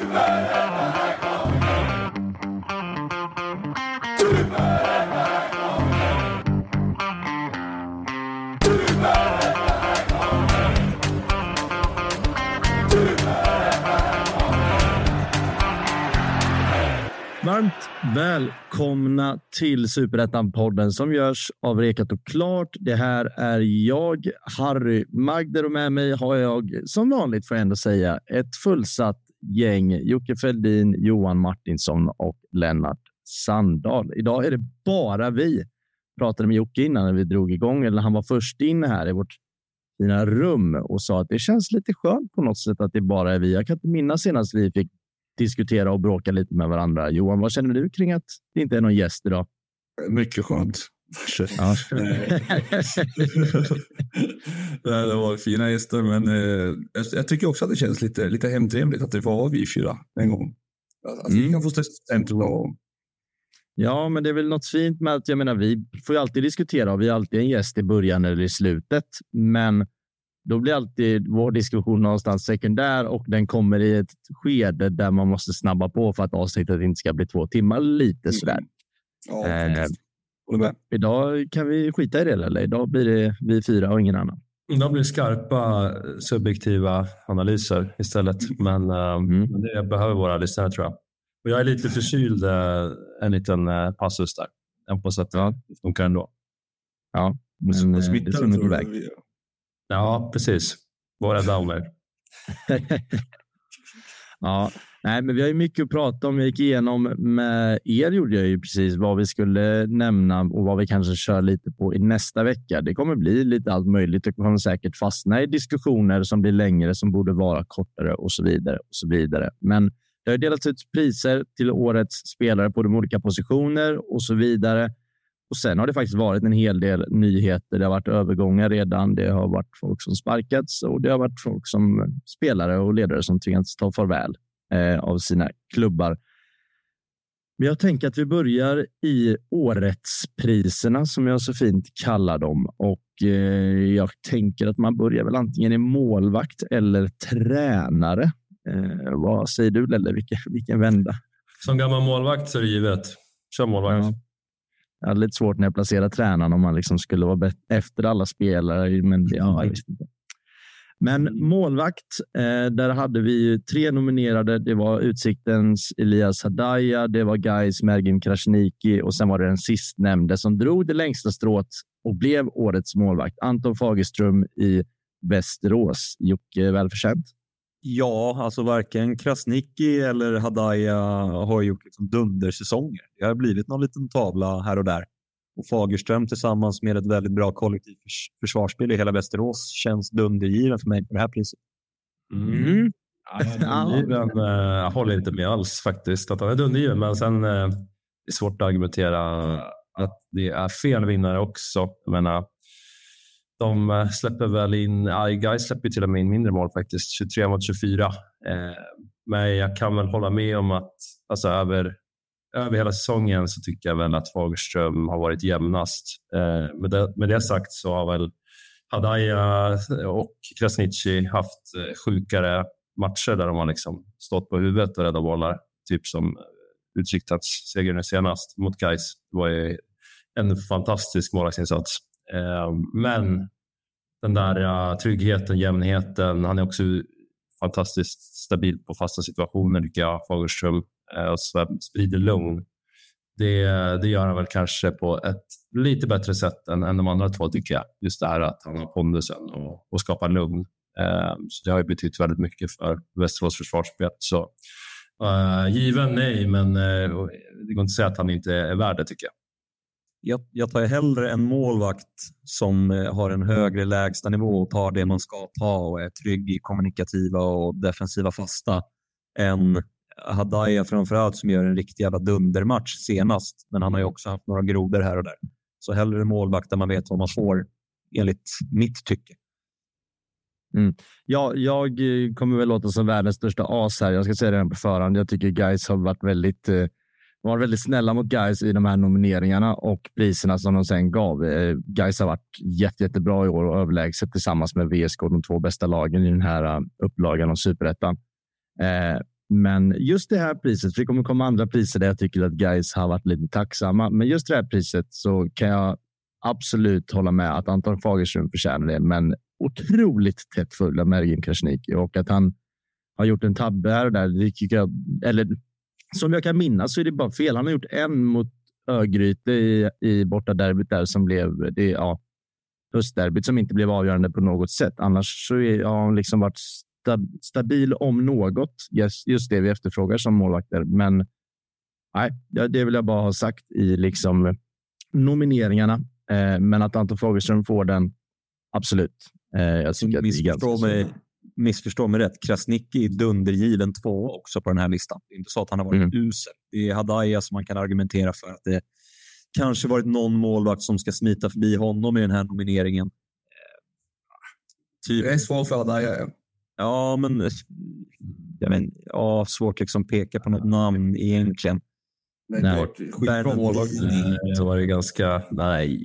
Varmt välkomna till Superettan-podden som görs av Rekat och Klart. Det här är jag, Harry Magder och med mig har jag som vanligt får jag ändå säga ett fullsatt gäng. Jocke Feldin, Johan Martinsson och Lennart Sandahl. Idag är det bara vi. Pratade med Jocke innan när vi drog igång, eller han var först in här i vårt fina rum och sa att det känns lite skönt på något sätt att det bara är vi. Jag kan inte minnas senast vi fick diskutera och bråka lite med varandra. Johan, vad känner du kring att det inte är någon gäst idag? Mycket skönt. Ja. det var fina gäster, men eh, jag tycker också att det känns lite, lite hemtrevligt att det var vi fyra en gång. Att mm. vi kan få stämpla och Ja, men det är väl något fint med att jag menar, vi får ju alltid diskutera och vi har alltid en gäst i början eller i slutet. Men då blir alltid vår diskussion någonstans sekundär och den kommer i ett skede där man måste snabba på för att avsnittet inte ska bli två timmar. Lite sådär. Mm. Ja, eh, idag kan vi skita i det, eller? Idag blir det vi fyra och ingen annan. Idag blir det skarpa subjektiva analyser istället, men, eh, mm. men det behöver våra lyssnare tror jag. Och jag är lite förkyld, eh, en liten eh, passus där. Jag hoppas att det funkar ändå. Ja, men, men smittar du på väg. Ja, precis. Var rädda om er. ja, nej, men vi har ju mycket att prata om. Jag gick igenom med er gjorde jag ju precis vad vi skulle nämna och vad vi kanske kör lite på i nästa vecka. Det kommer bli lite allt möjligt. Det kommer säkert fastna i diskussioner som blir längre, som borde vara kortare och så vidare och så vidare. Men det har delats ut priser till årets spelare på de olika positioner och så vidare. Och sen har det faktiskt varit en hel del nyheter. Det har varit övergångar redan. Det har varit folk som sparkats och det har varit folk som spelare och ledare som tvingats ta farväl eh, av sina klubbar. Men jag tänker att vi börjar i årets priserna som jag så fint kallar dem och eh, jag tänker att man börjar väl antingen i målvakt eller tränare. Eh, vad säger du Lelle? Vilken, vilken vända? Som gammal målvakt så är det givet. Kör målvakt. Ja. Jag hade lite svårt när jag placerade tränaren om man liksom skulle vara efter alla spelare. Men, ja, jag inte. Men målvakt, eh, där hade vi tre nominerade. Det var Utsiktens Elias Hadaya, det var Gais Mergim Krasniqi och sen var det den sistnämnde som drog det längsta strået och blev årets målvakt. Anton Fagerström i Västerås. Jocke, välförtjänt? Ja, alltså varken Krasniqi eller Hadaya har gjort liksom dundersäsonger. Det har blivit någon liten tavla här och där. Och Fagerström tillsammans med ett väldigt bra kollektivt försvarsspel i hela Västerås känns dundergiven för mig på det här priset. Mm. Mm. Ja, dundergiven äh, håller inte med alls faktiskt att han är dundergiven, men sen äh, det är svårt att argumentera att det är fel vinnare också. Jag menar, de eh, släpper väl in, iGuys släpper till och med in mindre mål faktiskt, 23 mot 24. Eh, men jag kan väl hålla med om att alltså, över, över hela säsongen så tycker jag väl att Fagerström har varit jämnast. Eh, med, det, med det sagt så har väl Hadaya och Krasniqi haft eh, sjukare matcher där de har liksom stått på huvudet och räddat bollar. Typ som Utsiktats seger nu senast mot Gais. Det var ju en fantastisk målvaktsinsats. Eh, men den där tryggheten, jämnheten. Han är också fantastiskt stabil på fasta situationer tycker jag, Fagerström. Eh, och sprider lugn. Det, det gör han väl kanske på ett lite bättre sätt än, än de andra två tycker jag. Just det här att han har pondusen och, och skapar lugn. Eh, så det har ju betytt väldigt mycket för Västerås försvarsspel. Så, uh, given nej, men uh, det går inte att säga att han inte är värd det tycker jag jag, jag tar hellre en målvakt som har en högre lägsta nivå och tar det man ska ta och är trygg i kommunikativa och defensiva fasta än Hadaya framförallt som gör en riktig jävla dundermatch senast. Men han har ju också haft några grodor här och där. Så hellre målvakt där man vet vad man får enligt mitt tycke. Mm. Ja, jag eh, kommer väl låta som världens största as här. Jag ska säga det på förhand. Jag tycker guys har varit väldigt eh, var väldigt snälla mot guys i de här nomineringarna och priserna som de sen gav. Eh, guys har varit jätte, jättebra i år och överlägset tillsammans med VSK, de två bästa lagen i den här eh, upplagan av superettan. Eh, men just det här priset, för det kommer komma andra priser där jag tycker att guys har varit lite tacksamma. Men just det här priset så kan jag absolut hålla med att Anton Fagerström förtjänar det. Men otroligt tätt full av Mergin Krasniqi och att han har gjort en tabbe här och där. Det tycker jag, eller som jag kan minnas så är det bara fel. Han har gjort en mot Örgryte i, i borta derbyt där som blev det, ja, höstderbyt som inte blev avgörande på något sätt. Annars så är, har han liksom varit stabil om något. Just, just det vi efterfrågar som målvakter. Men nej, det vill jag bara ha sagt i liksom nomineringarna. Eh, men att Anton Fagerström får den, absolut. Eh, jag tycker missförstå, att mig, missförstå mig rätt. Krasniqi är dundergiven två också på den här listan. Det är inte så att han har varit mm. usel. Det är Hadaya som man kan argumentera för att det kanske varit någon målvakt som ska smita förbi honom i den här nomineringen. Eh, typ. Det är svårt för Hadaya. Ja. Men jag vet, ja, svårt liksom peka på något namn egentligen. Nej, nej. Skitbra målvakt. Det var det ganska... Nej.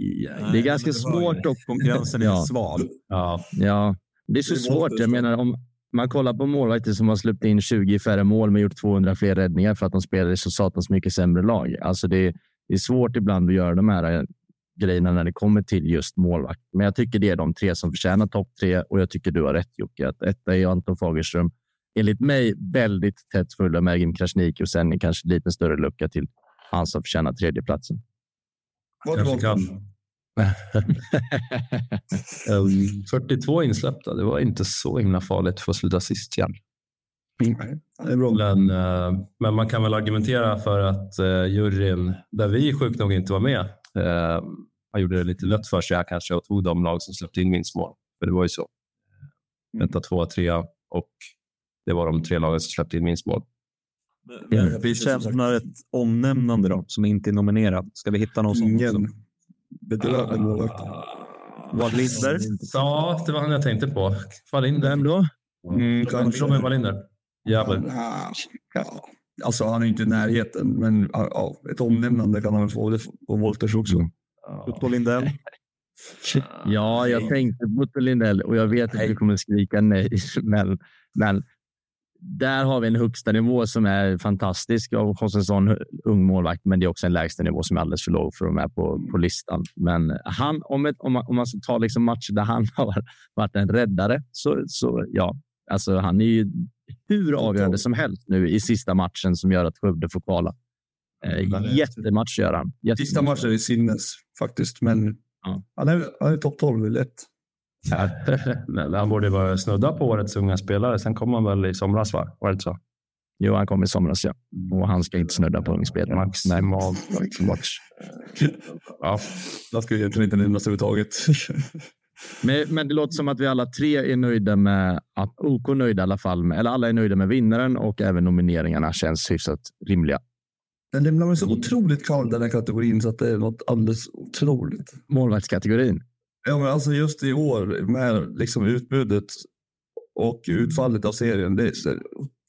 Det är ganska det svårt och konkurrensen är ja. sval. Ja. ja, det är så det är svårt. Jag menar, om man kollar på målvakter som har släppt in 20 färre mål men gjort 200 fler räddningar för att de spelar i så satans mycket sämre lag. Alltså det, det är svårt ibland att göra de här grejerna när det kommer till just målvakt. Men jag tycker det är de tre som förtjänar topp tre och jag tycker du har rätt Jocke. Att etta är Anton Fagerström. Enligt mig väldigt tätt fulla med Mergim Krasniqi och sen kanske lite större lucka till han som förtjänar tredjeplatsen. Kanske kan. 42 insläppta. Det var inte så himla farligt för att sluta sist igen. Men, uh, men, man kan väl argumentera för att uh, juryn, där vi sjukt nog inte var med, Eh, han gjorde det lite lätt för sig här kanske och tog de lag som släppte in minst mål. För det var ju så. Mm. Etta, tvåa, trea och det var de tre lagen som släppte in minst mål. Mm. Vi känner ett omnämnande då, som inte är nominerad. Ska vi hitta någon som Ingen bedrövlig målvakt. Wallinder? Ja, det var han jag tänkte på. Wallinder. Vem då? Mm, Robin Wallinder. Jävlar. Ja. Alltså han är inte i närheten, men ja, ett omnämnande kan han väl få. Det på Wolters också. Otto Lindell? Ja, jag tänkte på Otto Lindell och jag vet att du kommer skrika nej, men, men där har vi en högsta nivå som är fantastisk hos en sån ung målvakt, men det är också en lägsta nivå som är alldeles för låg för att vara med på, på listan. Men han, om, ett, om, man, om man ska ta liksom matcher där han har varit en räddare, så, så ja, alltså han är ju hur avgörande som helst nu i sista matchen som gör att Skövde får kvala. Eh, jättematch gör han. Jättematch. Sista matchen är sinnes faktiskt, men ja. han är, han är topp 12 lätt. han borde vara snudda på årets unga spelare. Sen kom han väl i somras, va? Var det så? Jo, han kom i somras, ja. Och han ska inte snudda på ungspelare. Maximal match. ja, det ska egentligen inte nämnas överhuvudtaget. Men, men det låter som att vi alla tre är nöjda med att OK nöjda i alla fall, med, eller alla är nöjda med vinnaren och även nomineringarna känns hyfsat rimliga. Den lämnar så otroligt kall den här kategorin så att det är något alldeles otroligt. Målvaktskategorin? Ja, men alltså just i år med liksom utbudet och utfallet av serien. Det är, så,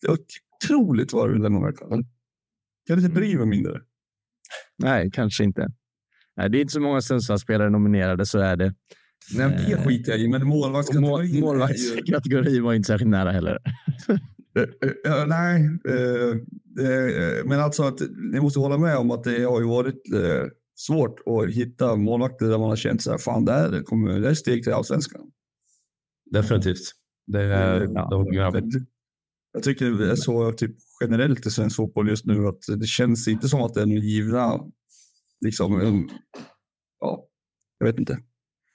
otroligt vad du lämnar kall. Kan du inte bry mig mindre? Nej, kanske inte. Nej, det är inte så många Sundsvallsspelare nominerade, så är det. Nej, det skiter jag i, men målvaktskategorin... Målvaktskategorin var inte särskilt nära heller. uh, nej, uh, uh, men alltså att ni måste hålla med om att det har ju varit svårt att hitta målvakter där man har känt så här, fan, där kommer det är steg till allsvenskan. Definitivt. Det är, ja, jag, jag tycker det är så typ generellt i svensk fotboll just nu att det känns inte som att det är några givna, liksom, ja, jag vet inte.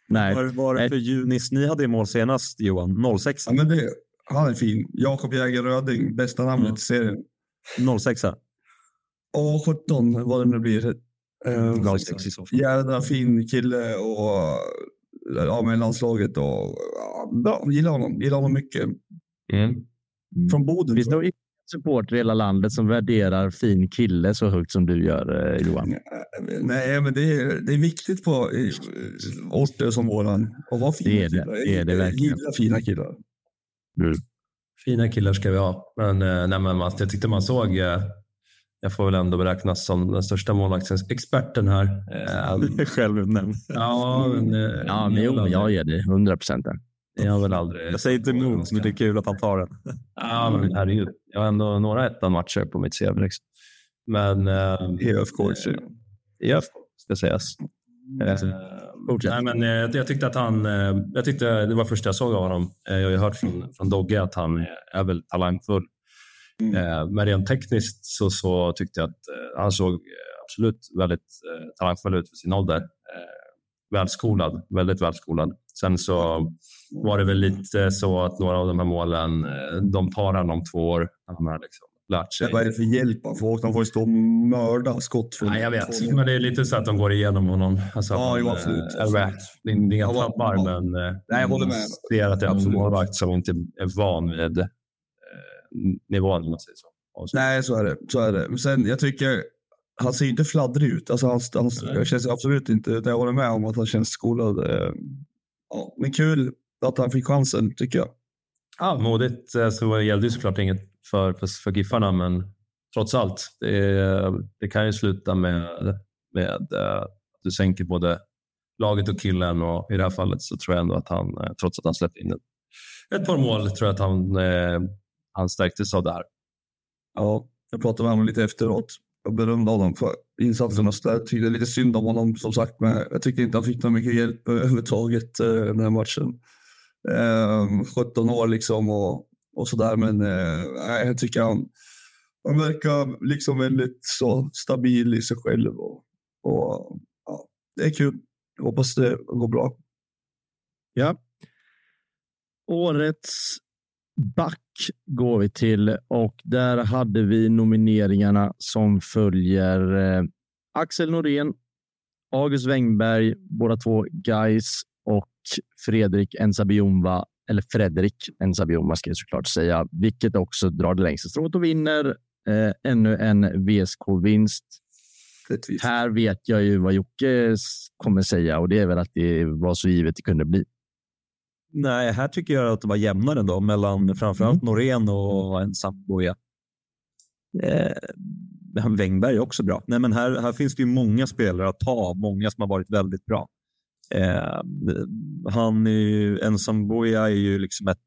Nej. Vad var det för Junis ni hade i mål senast, Johan? 06? Ja, men det, han är fin. Jakob Jäger Röding, bästa namnet mm. i serien. 06? Ja, 17 vad det nu blir. Uh, 06 i så fall. Jädra fin kille och ja, med landslaget. Och, ja, bra, gillar honom. Gillar honom mycket. Mm. Från Boden. Det supporter i hela landet som värderar fin kille så högt som du gör, eh, Johan? Nej, men det är, det är viktigt på orter som våran att vara fina det är det, killar. Det är det verkligen. Gillar fina killar. Mm. Fina killar ska vi ha. Men, eh, nej, men jag tyckte man såg eh, jag får väl ändå beräknas som den största målvaktsexperten här. Självutnämnd. Ja, men, ja, men jo, jag ger dig 100 procent. Jag har väl aldrig... Jag säger inte emot, men det är kul att han tar den. Ja, men herregud. Jag har ändå några ettan-matcher på mitt CV. Liksom. Men... Eh, EFK. EFK ska sägas. Eh, nej, men, eh, jag tyckte att han... Eh, jag tyckte, det var första jag såg av honom. Eh, jag har hört från, från Dogge att han är väl talangfull. Mm. Eh, men rent tekniskt så, så tyckte jag att han såg absolut väldigt talangfull ut för sin ålder välskolad, väldigt välskolad. Sen så var det väl lite så att några av de här målen, eh, de tar han om två år. Han har liksom lärt sig. Vad är det för hjälp han får? Han får ju stå och mörda skott. Från Nej, jag vet, men det är lite så att de går igenom honom. Alltså, ja, jo, absolut. Äh, absolut. Det är inga tabbar, ja, men Nej, jag håller med. ser att det är en målvakt som inte är van vid eh, nivån. Om man säger så. Nej, så är det. Så är det. Men sen, jag tycker han ser inte fladdrig ut. Alltså, han, han känns absolut inte, jag håller med om att han känns skolad. Eh, ja, men kul att han fick chansen, tycker jag. Ja, modigt. Eh, så gällde ju såklart inget för, för, för Giffarna, men trots allt, det, det kan ju sluta med, med eh, att du sänker både laget och killen och i det här fallet så tror jag ändå att han, trots att han släppte in ett par mål, tror jag att han, han stärktes av det här. Ja, jag pratade med honom lite efteråt jag berömde honom för insatserna. Så jag tyckte lite synd om honom som sagt. Men jag tyckte inte han fick någon mycket hjälp överhuvudtaget eh, den här matchen. Eh, 17 år liksom och, och sådär. Men eh, jag tycker han, han verkar liksom väldigt så stabil i sig själv. Och, och ja, det är kul. Jag hoppas det går bra. Ja. Årets back går vi till och där hade vi nomineringarna som följer eh, Axel Norén, August Wengberg, båda två guys Fredrik Ensabiumva, eller Fredrik Ensabiumva ska jag såklart säga, vilket också drar det längsta strået och vinner eh, ännu en VSK-vinst. Här vet jag ju vad Jocke kommer säga och det är väl att det var så givet det kunde bli. Nej, här tycker jag att det var jämnare ändå mellan framförallt mm. Norén och en Samboja. Eh, Wängberg är också bra. Nej, men här, här finns det ju många spelare att ta många som har varit väldigt bra. Eh, han är ju, en Samboja är ju liksom ett,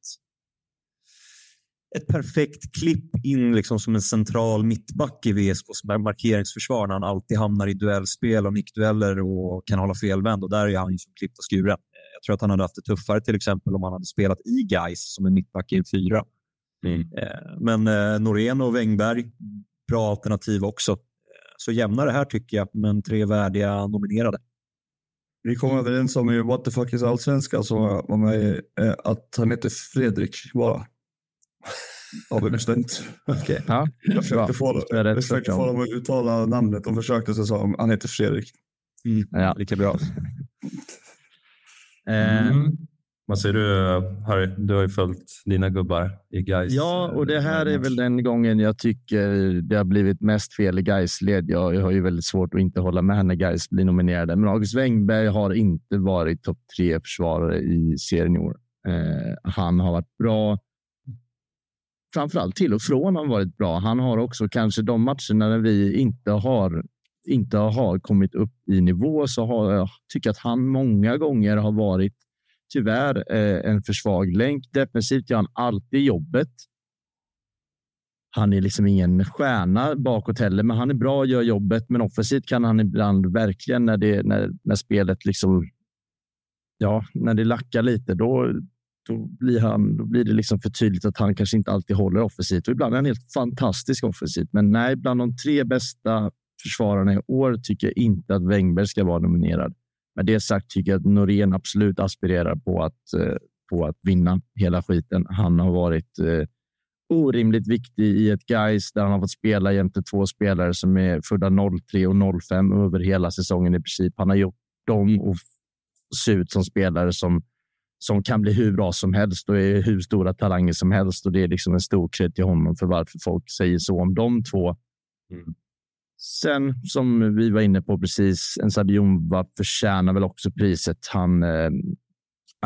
ett perfekt klipp in liksom som en central mittback i VSKs markeringsförsvar när han alltid hamnar i duellspel och nickdueller och kan hålla felvänd. Och där är han ju som klippt och skuren. Jag tror att han hade haft det tuffare till exempel om han hade spelat i Gais som en mittback i en fyra. Mm. Eh, men eh, Norén och Wängberg, bra alternativ också. Så jämnare här tycker jag, men tre värdiga nominerade. Vi kom överens om i What the fuck is allsvenska som var med eh, att han heter Fredrik bara. Har vi bestämt. okay. ja, jag försökte, få, jag försökte få dem att uttala namnet. De försökte så sa han heter Fredrik. Mm. Ja, lika bra. Eh, mm. Vad säger du Harry? Du har ju följt dina gubbar i Gais. Ja, och det här är väl den gången jag tycker det har blivit mest fel i Gais led. Jag, har ju väldigt svårt att inte hålla med när Gais blir nominerade. Men August Wengberg har inte varit topp tre försvarare i serien i år. Eh, han har varit bra. Framförallt till och från har varit bra. Han har också kanske de matcherna när vi inte har inte har kommit upp i nivå så har jag tycker att han många gånger har varit tyvärr eh, en för svag länk. Defensivt gör han alltid jobbet. Han är liksom ingen stjärna bakåt heller, men han är bra och gör jobbet. Men offensivt kan han ibland verkligen när, det, när, när spelet liksom. Ja, när det lackar lite, då, då blir, han, då blir det liksom för tydligt att han kanske inte alltid håller offensivt. Och ibland är han helt fantastisk offensivt. Men nej, bland de tre bästa försvararna i år tycker jag inte att Wengberg ska vara nominerad. Med det sagt tycker jag att Norén absolut aspirerar på att, eh, på att vinna hela skiten. Han har varit eh, orimligt viktig i ett guys där han har fått spela jämte två spelare som är födda 03 och 05 över hela säsongen i princip. Han har gjort dem och se ut som spelare som, som kan bli hur bra som helst och är hur stora talanger som helst. Och Det är liksom en stor cred till honom för varför folk säger så om de två. Mm. Sen som vi var inne på precis, en Sabiumba förtjänar väl också priset. Han eh,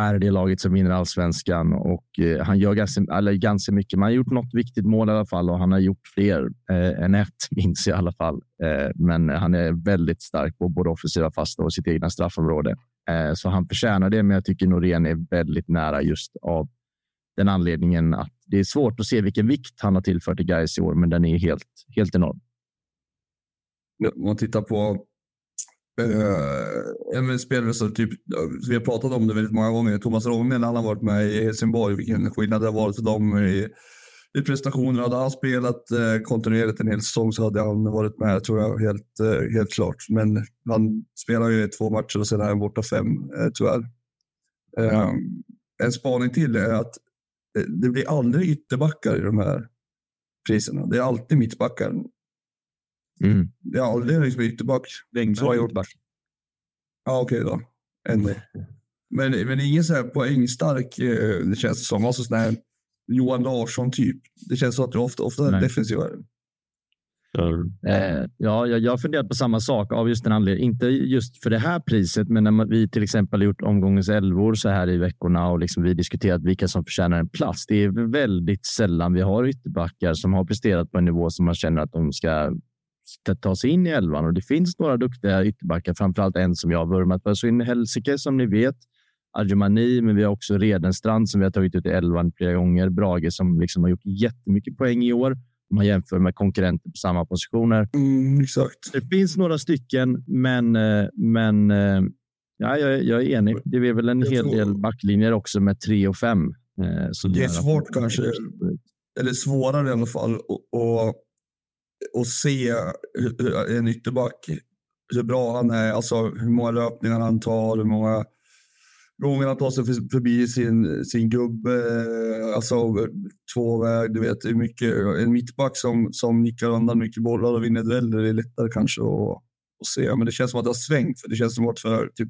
är det laget som vinner allsvenskan och eh, han gör ganska, eller ganska mycket. Man har gjort något viktigt mål i alla fall och han har gjort fler eh, än ett, minns jag i alla fall. Eh, men han är väldigt stark på både offensiva fasta och sitt egna straffområde. Eh, så han förtjänar det, men jag tycker Norén är väldigt nära just av den anledningen att det är svårt att se vilken vikt han har tillfört i Gais i år, men den är helt, helt enorm. Om man tittar på Uh, en spelare som typ, vi har pratat om det väldigt många gånger, Thomas Rogne när han har varit med i Helsingborg, vilken skillnad det har varit för dem i, i prestationer. Hade han spelat uh, kontinuerligt en hel säsong så hade han varit med, tror jag, helt, uh, helt klart. Men han spelar ju två matcher och sen är han borta fem, uh, tyvärr. Uh, en spaning till är att det blir aldrig ytterbackar i de här priserna. Det är alltid mittbackar. Mm. Ja, det är liksom ytterback. Bra gjort back. Ja, okej okay då. Ändå. Men, men ingen så här poängstark, eh, det känns som. Alltså sån här Johan Larsson typ. Det känns som att det ofta, ofta är defensivare. Eh, ja, jag har funderat på samma sak av just den anledningen. Inte just för det här priset, men när vi till exempel har gjort omgångens elvor så här i veckorna och liksom vi diskuterat vilka som förtjänar en plats. Det är väldigt sällan vi har ytterbackar som har presterat på en nivå som man känner att de ska ta sig in i elvan och det finns några duktiga ytterbackar, framförallt en som jag har vurmat för. Så in Helsike som ni vet, Adjumani, men vi har också Redenstrand som vi har tagit ut i elvan flera gånger. Brage som liksom har gjort jättemycket poäng i år om man jämför med konkurrenter på samma positioner. Mm, exakt. Det finns några stycken, men, eh, men eh, ja, jag, jag är enig. Det är väl en jag hel tror... del backlinjer också med tre och fem. Eh, det är svårt kanske, eller svårare i alla fall, att och se en ytterback, hur bra han är, alltså hur många löpningar han tar, hur många gånger han tar sig förbi sin, sin gubbe, alltså tvåväg, du vet, hur mycket, en mittback som, som nickar undan mycket bollar och vinner dueller är lättare kanske att, att se. Men det känns som att det har svängt, för det känns som att för typ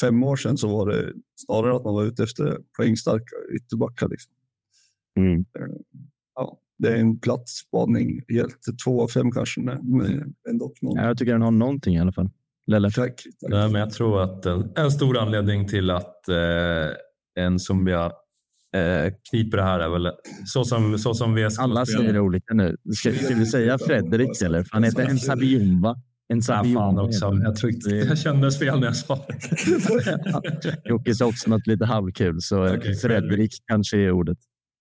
fem år sedan så var det snarare att man var ute efter poängstarka ytterbackar. Liksom. Mm. Eh, ja det är en platt spaning. Helt två av fem kanske, men ändå. Någon. jag tycker den har någonting i alla fall. Lelle. Tack. tack. Nej, men jag tror att en, en stor anledning till att eh, en som jag eh, kniper det här är väl så som, så som vi Alla säger det olika nu. Ska, ska vi säga Fredrik eller? Han heter en Sabion va? En Sabion. också. Jag, tryckte, jag kändes fel när jag sa det. Jocke sa också något lite halvkul, så okay, Fredrik kanske är ordet.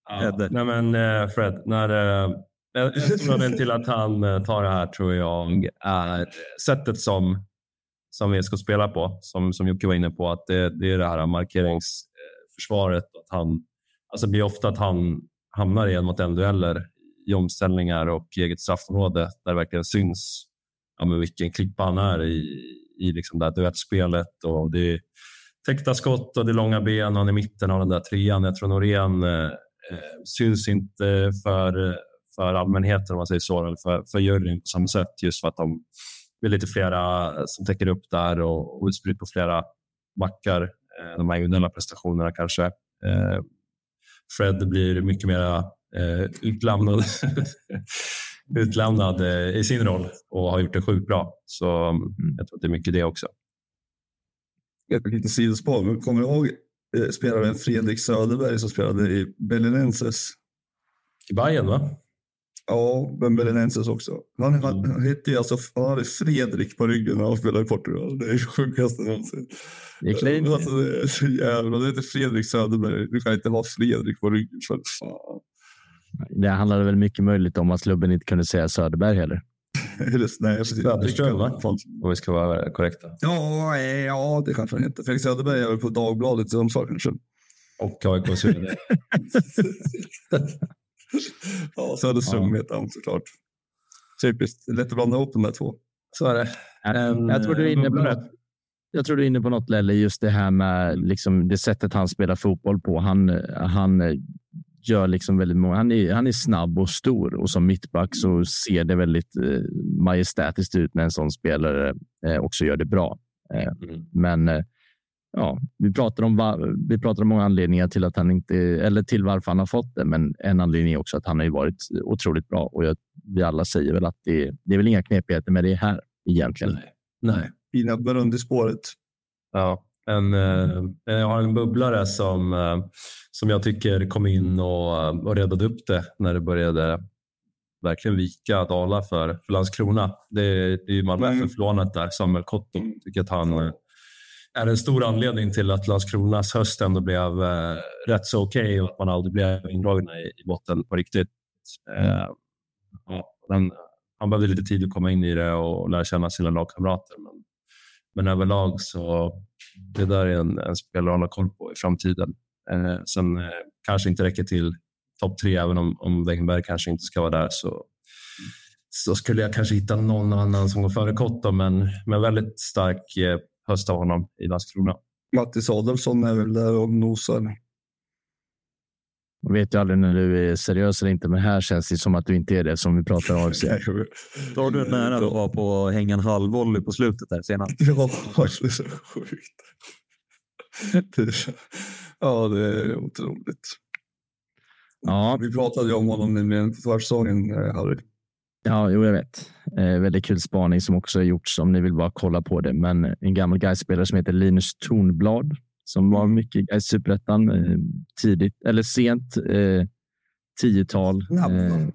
Ja, nej men uh, Fred, när, uh, en stor anledning till att han uh, tar det här tror jag är sättet som, som VSK spelar på, som, som Jocke var inne på, att det, det är det här markeringsförsvaret. Att han, alltså det blir ofta att han hamnar i en mot en dueller i omställningar och eget straffområde där det verkligen syns ja, men vilken klippa han är i, i liksom det här duettspelet. Och det är täckta skott och det är långa ben och han är i mitten av den där trean. Jag tror Norén Eh, syns inte för, för allmänheten om man säger så, eller för, för juryn på samma sätt just för att de är lite flera som täcker upp där och, och utspritt på flera backar. Eh, de här individuella prestationerna kanske. Eh, Fred blir mycket mer utlämnad, utlämnad i sin roll och har gjort det sjukt bra. Så mm, jag tror att det är mycket det också. Ett litet sidospår, kommer du ihåg Eh, spelaren Fredrik Söderberg som spelade i Belenenses. I Bayern va? Ja, men Belenenses också. Han, mm. han, hette alltså, han hade Fredrik på ryggen när han spelade i Portugal. Det är det sjukaste någonsin. Det är. Alltså, det är så jävla... Det heter Fredrik Söderberg. Du kan inte ha Fredrik på ryggen för fan. Det handlade väl mycket möjligt om att klubben inte kunde säga Söderberg heller. Nej, Söderström, va? Om vi ska vara korrekta. Ja, ja det kanske han heter. Felix Söderberg är väl på Dagbladet i Sundsvall kanske. Och AIK Söder. ja, Söderström ja. heter han såklart. Typiskt. Lätt att blanda ihop de där två. Så är det. Um, jag, tror du är inne på något, jag tror du är inne på något, Lelle, just det här med liksom, det sättet han spelar fotboll på. Han, han gör liksom väldigt många. Han är, han är snabb och stor och som mittback så ser det väldigt eh, majestätiskt ut när en sån spelare eh, också gör det bra. Eh, mm. Men eh, ja, vi pratar om vi pratar om många anledningar till att han inte eller till varför han har fått det. Men en anledning är också att han har varit otroligt bra och jag, vi alla säger väl att det, det är väl inga knepigheter med det här egentligen. Nej, Nej. fina Burundi-spåret. Ja, en, eh, jag har en bubblare som, eh, som jag tycker kom in och, och räddade upp det när det började verkligen vika dala för, för Landskrona. Det, det är ju Malmö för lånet där, Samuel Kotto. Tycker att han, är en stor anledning till att Landskronas höst ändå blev eh, rätt så okej okay och att man aldrig blev indragna i, i botten på riktigt. Eh, ja, han behövde lite tid att komma in i det och lära känna sina lagkamrater. Men, men överlag så det där är en, en spelare att hålla koll på i framtiden. Eh, sen eh, kanske inte räcker till topp tre, även om, om Wengenberg kanske inte ska vara där. Så, så skulle jag kanske hitta någon annan som går före Kotto, men, men väldigt stark eh, höst av honom i Landskrona. Mattis Adolfsson är väl där och nosar. Man vet ju aldrig när du är seriös eller inte, men här känns det som att du inte är det som vi pratar AFC. Då du nära att vara på hänga en halvvolley på slutet där senast. Ja, det är så sjukt. ja, det är otroligt. Ja. Vi pratade ju om honom i försäsongen, eh, Harry. Ja, jo, jag vet. Eh, väldigt kul spaning som också har gjorts om ni vill bara kolla på det. Men en gammal Gais-spelare som heter Linus Tornblad som var mm. mycket i superettan eh, tidigt eller sent eh, tiotal. Eh,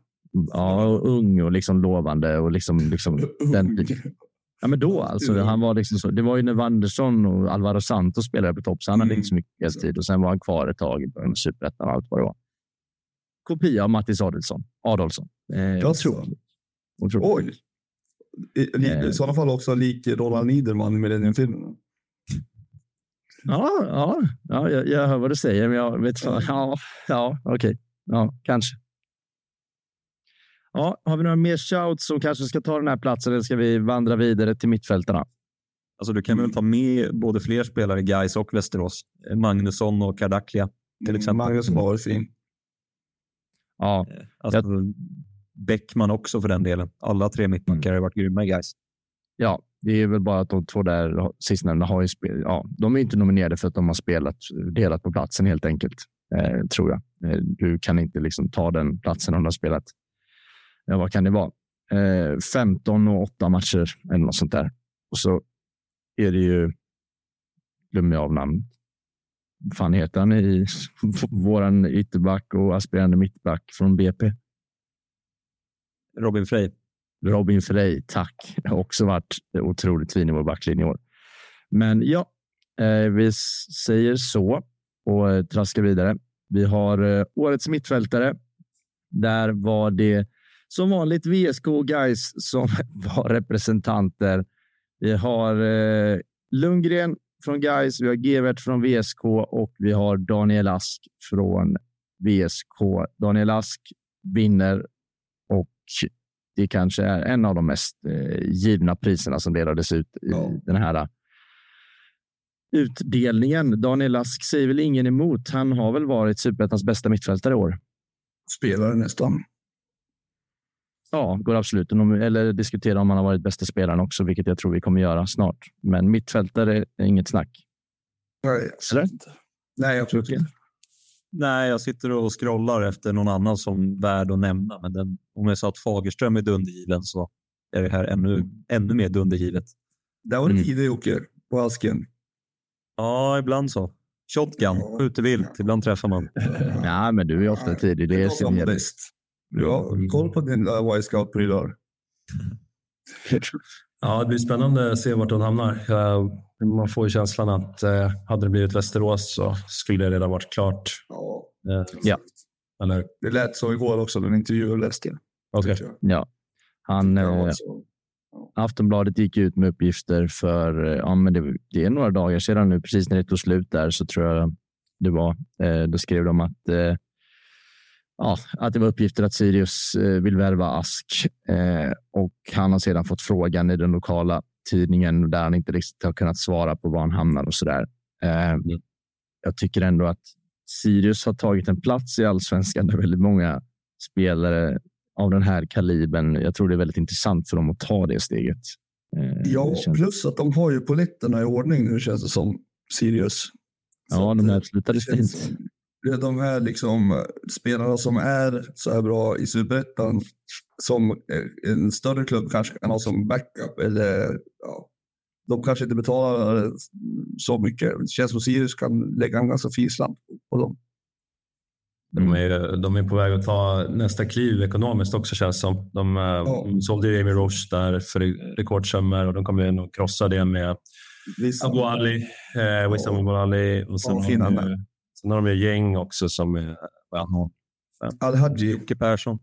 ja, och ung och liksom lovande och liksom, liksom den Ja, men då alltså. Han var liksom så, det var ju när Wanderson och Alvaro Santos spelade på topp, så han hade inte så mycket tid och sen var han kvar ett tag i superettan och allt vad det var. Kopia av Mattis Adolfsson. Adolfsson. Eh, jag tror. Oj. I, i, eh. sådana fall också lik Roland Niederman i Millenniumfilmerna. Ja, ja, ja jag, jag hör vad du säger, men jag vet fan. Ja, ja okej. Okay. Ja, kanske. Ja, har vi några mer shouts som kanske ska ta den här platsen eller ska vi vandra vidare till mittfältarna? Alltså, du kan väl ta med både fler spelare, Gais och Västerås. Magnusson och Kardaklia till exempel. Magnusson var fin. Ja, eh, alltså, jag... Bäckman också för den delen. Alla tre mittbackar har varit grymma i Gais. Ja, det är väl bara att de två där sistnämnda har ju spel, ja, de är inte nominerade för att de har spelat delat på platsen helt enkelt, eh, tror jag. Eh, du kan inte liksom ta den platsen om du har spelat. Ja, vad kan det vara? Eh, 15 och 8 matcher eller något sånt där. Och så är det ju, glömmer jag av namn. fan heter han i våran ytterback och aspirerande mittback från BP? Robin Frey. Robin Frey, tack. Det har också varit otroligt fin i vår backlinje i år. Men ja, eh, vi säger så och eh, traskar vidare. Vi har eh, årets mittfältare. Där var det som vanligt VSK guys som var representanter. Vi har Lundgren från Guys, vi har Gevert från VSK och vi har Daniel Ask från VSK. Daniel Ask vinner och det kanske är en av de mest eh, givna priserna som delades ut i ja. den här eh, utdelningen. Daniel Ask säger väl ingen emot. Han har väl varit superettans bästa mittfältare i år. Spelare nästan. Ja, går absolut. Eller diskutera om han har varit bästa spelaren också, vilket jag tror vi kommer göra snart. Men mittfältare är inget snack. Nej, Eller? Nej jag tror inte. Nej, jag sitter och scrollar efter någon annan som värd att nämna. Men den, om jag sa att Fagerström är dundergiven så är det här ännu, ännu mer dundergivet. Där var det mm. tider Jocke, på asken. Ja, ibland så. Shotgun, skjuter vilt. Ibland träffar man. Ja, men du är ofta tidig. Det är som bäst. Ja, koll på din uh, Y-scout-prylar. Ja, det blir spännande att se vart de hamnar. Man får ju känslan att eh, hade det blivit Västerås så skulle det redan varit klart. Ja. Eh, ja. Eller? Det lät så igår också, den intervjun läste jag. Okay. Ja. Han, alltså. Aftonbladet gick ut med uppgifter för ja, men det, det, är några dagar sedan nu, precis när det tog slut där så tror jag det var. Eh, då skrev de att eh, ja, att det var uppgifter att Sirius eh, vill värva Ask eh, och han har sedan fått frågan i den lokala tidningen där han inte riktigt har kunnat svara på var han hamnar och så där. Eh, mm. Jag tycker ändå att Sirius har tagit en plats i allsvenskan där väldigt många spelare av den här kalibern. Jag tror det är väldigt intressant för dem att ta det steget. Ja, det plus att de har ju poletterna i ordning nu känns det som Sirius. Ja, de avslutade fint de här liksom, spelarna som är så här bra i superettan som en större klubb kanske kan ha som backup. Eller, ja, de kanske inte betalar så mycket. Det känns som Sirius kan lägga en ganska fin slant på dem. De är, de är på väg att ta nästa kliv ekonomiskt också känns som. De, ja. de sålde Jamie Roche där för rekordsummor och de kommer nog krossa det med Abu Ali, eh, Wissam Abu Ali och sen, de, sen har de ju gäng också som är ja, Al-Hadji. Jocke Persson.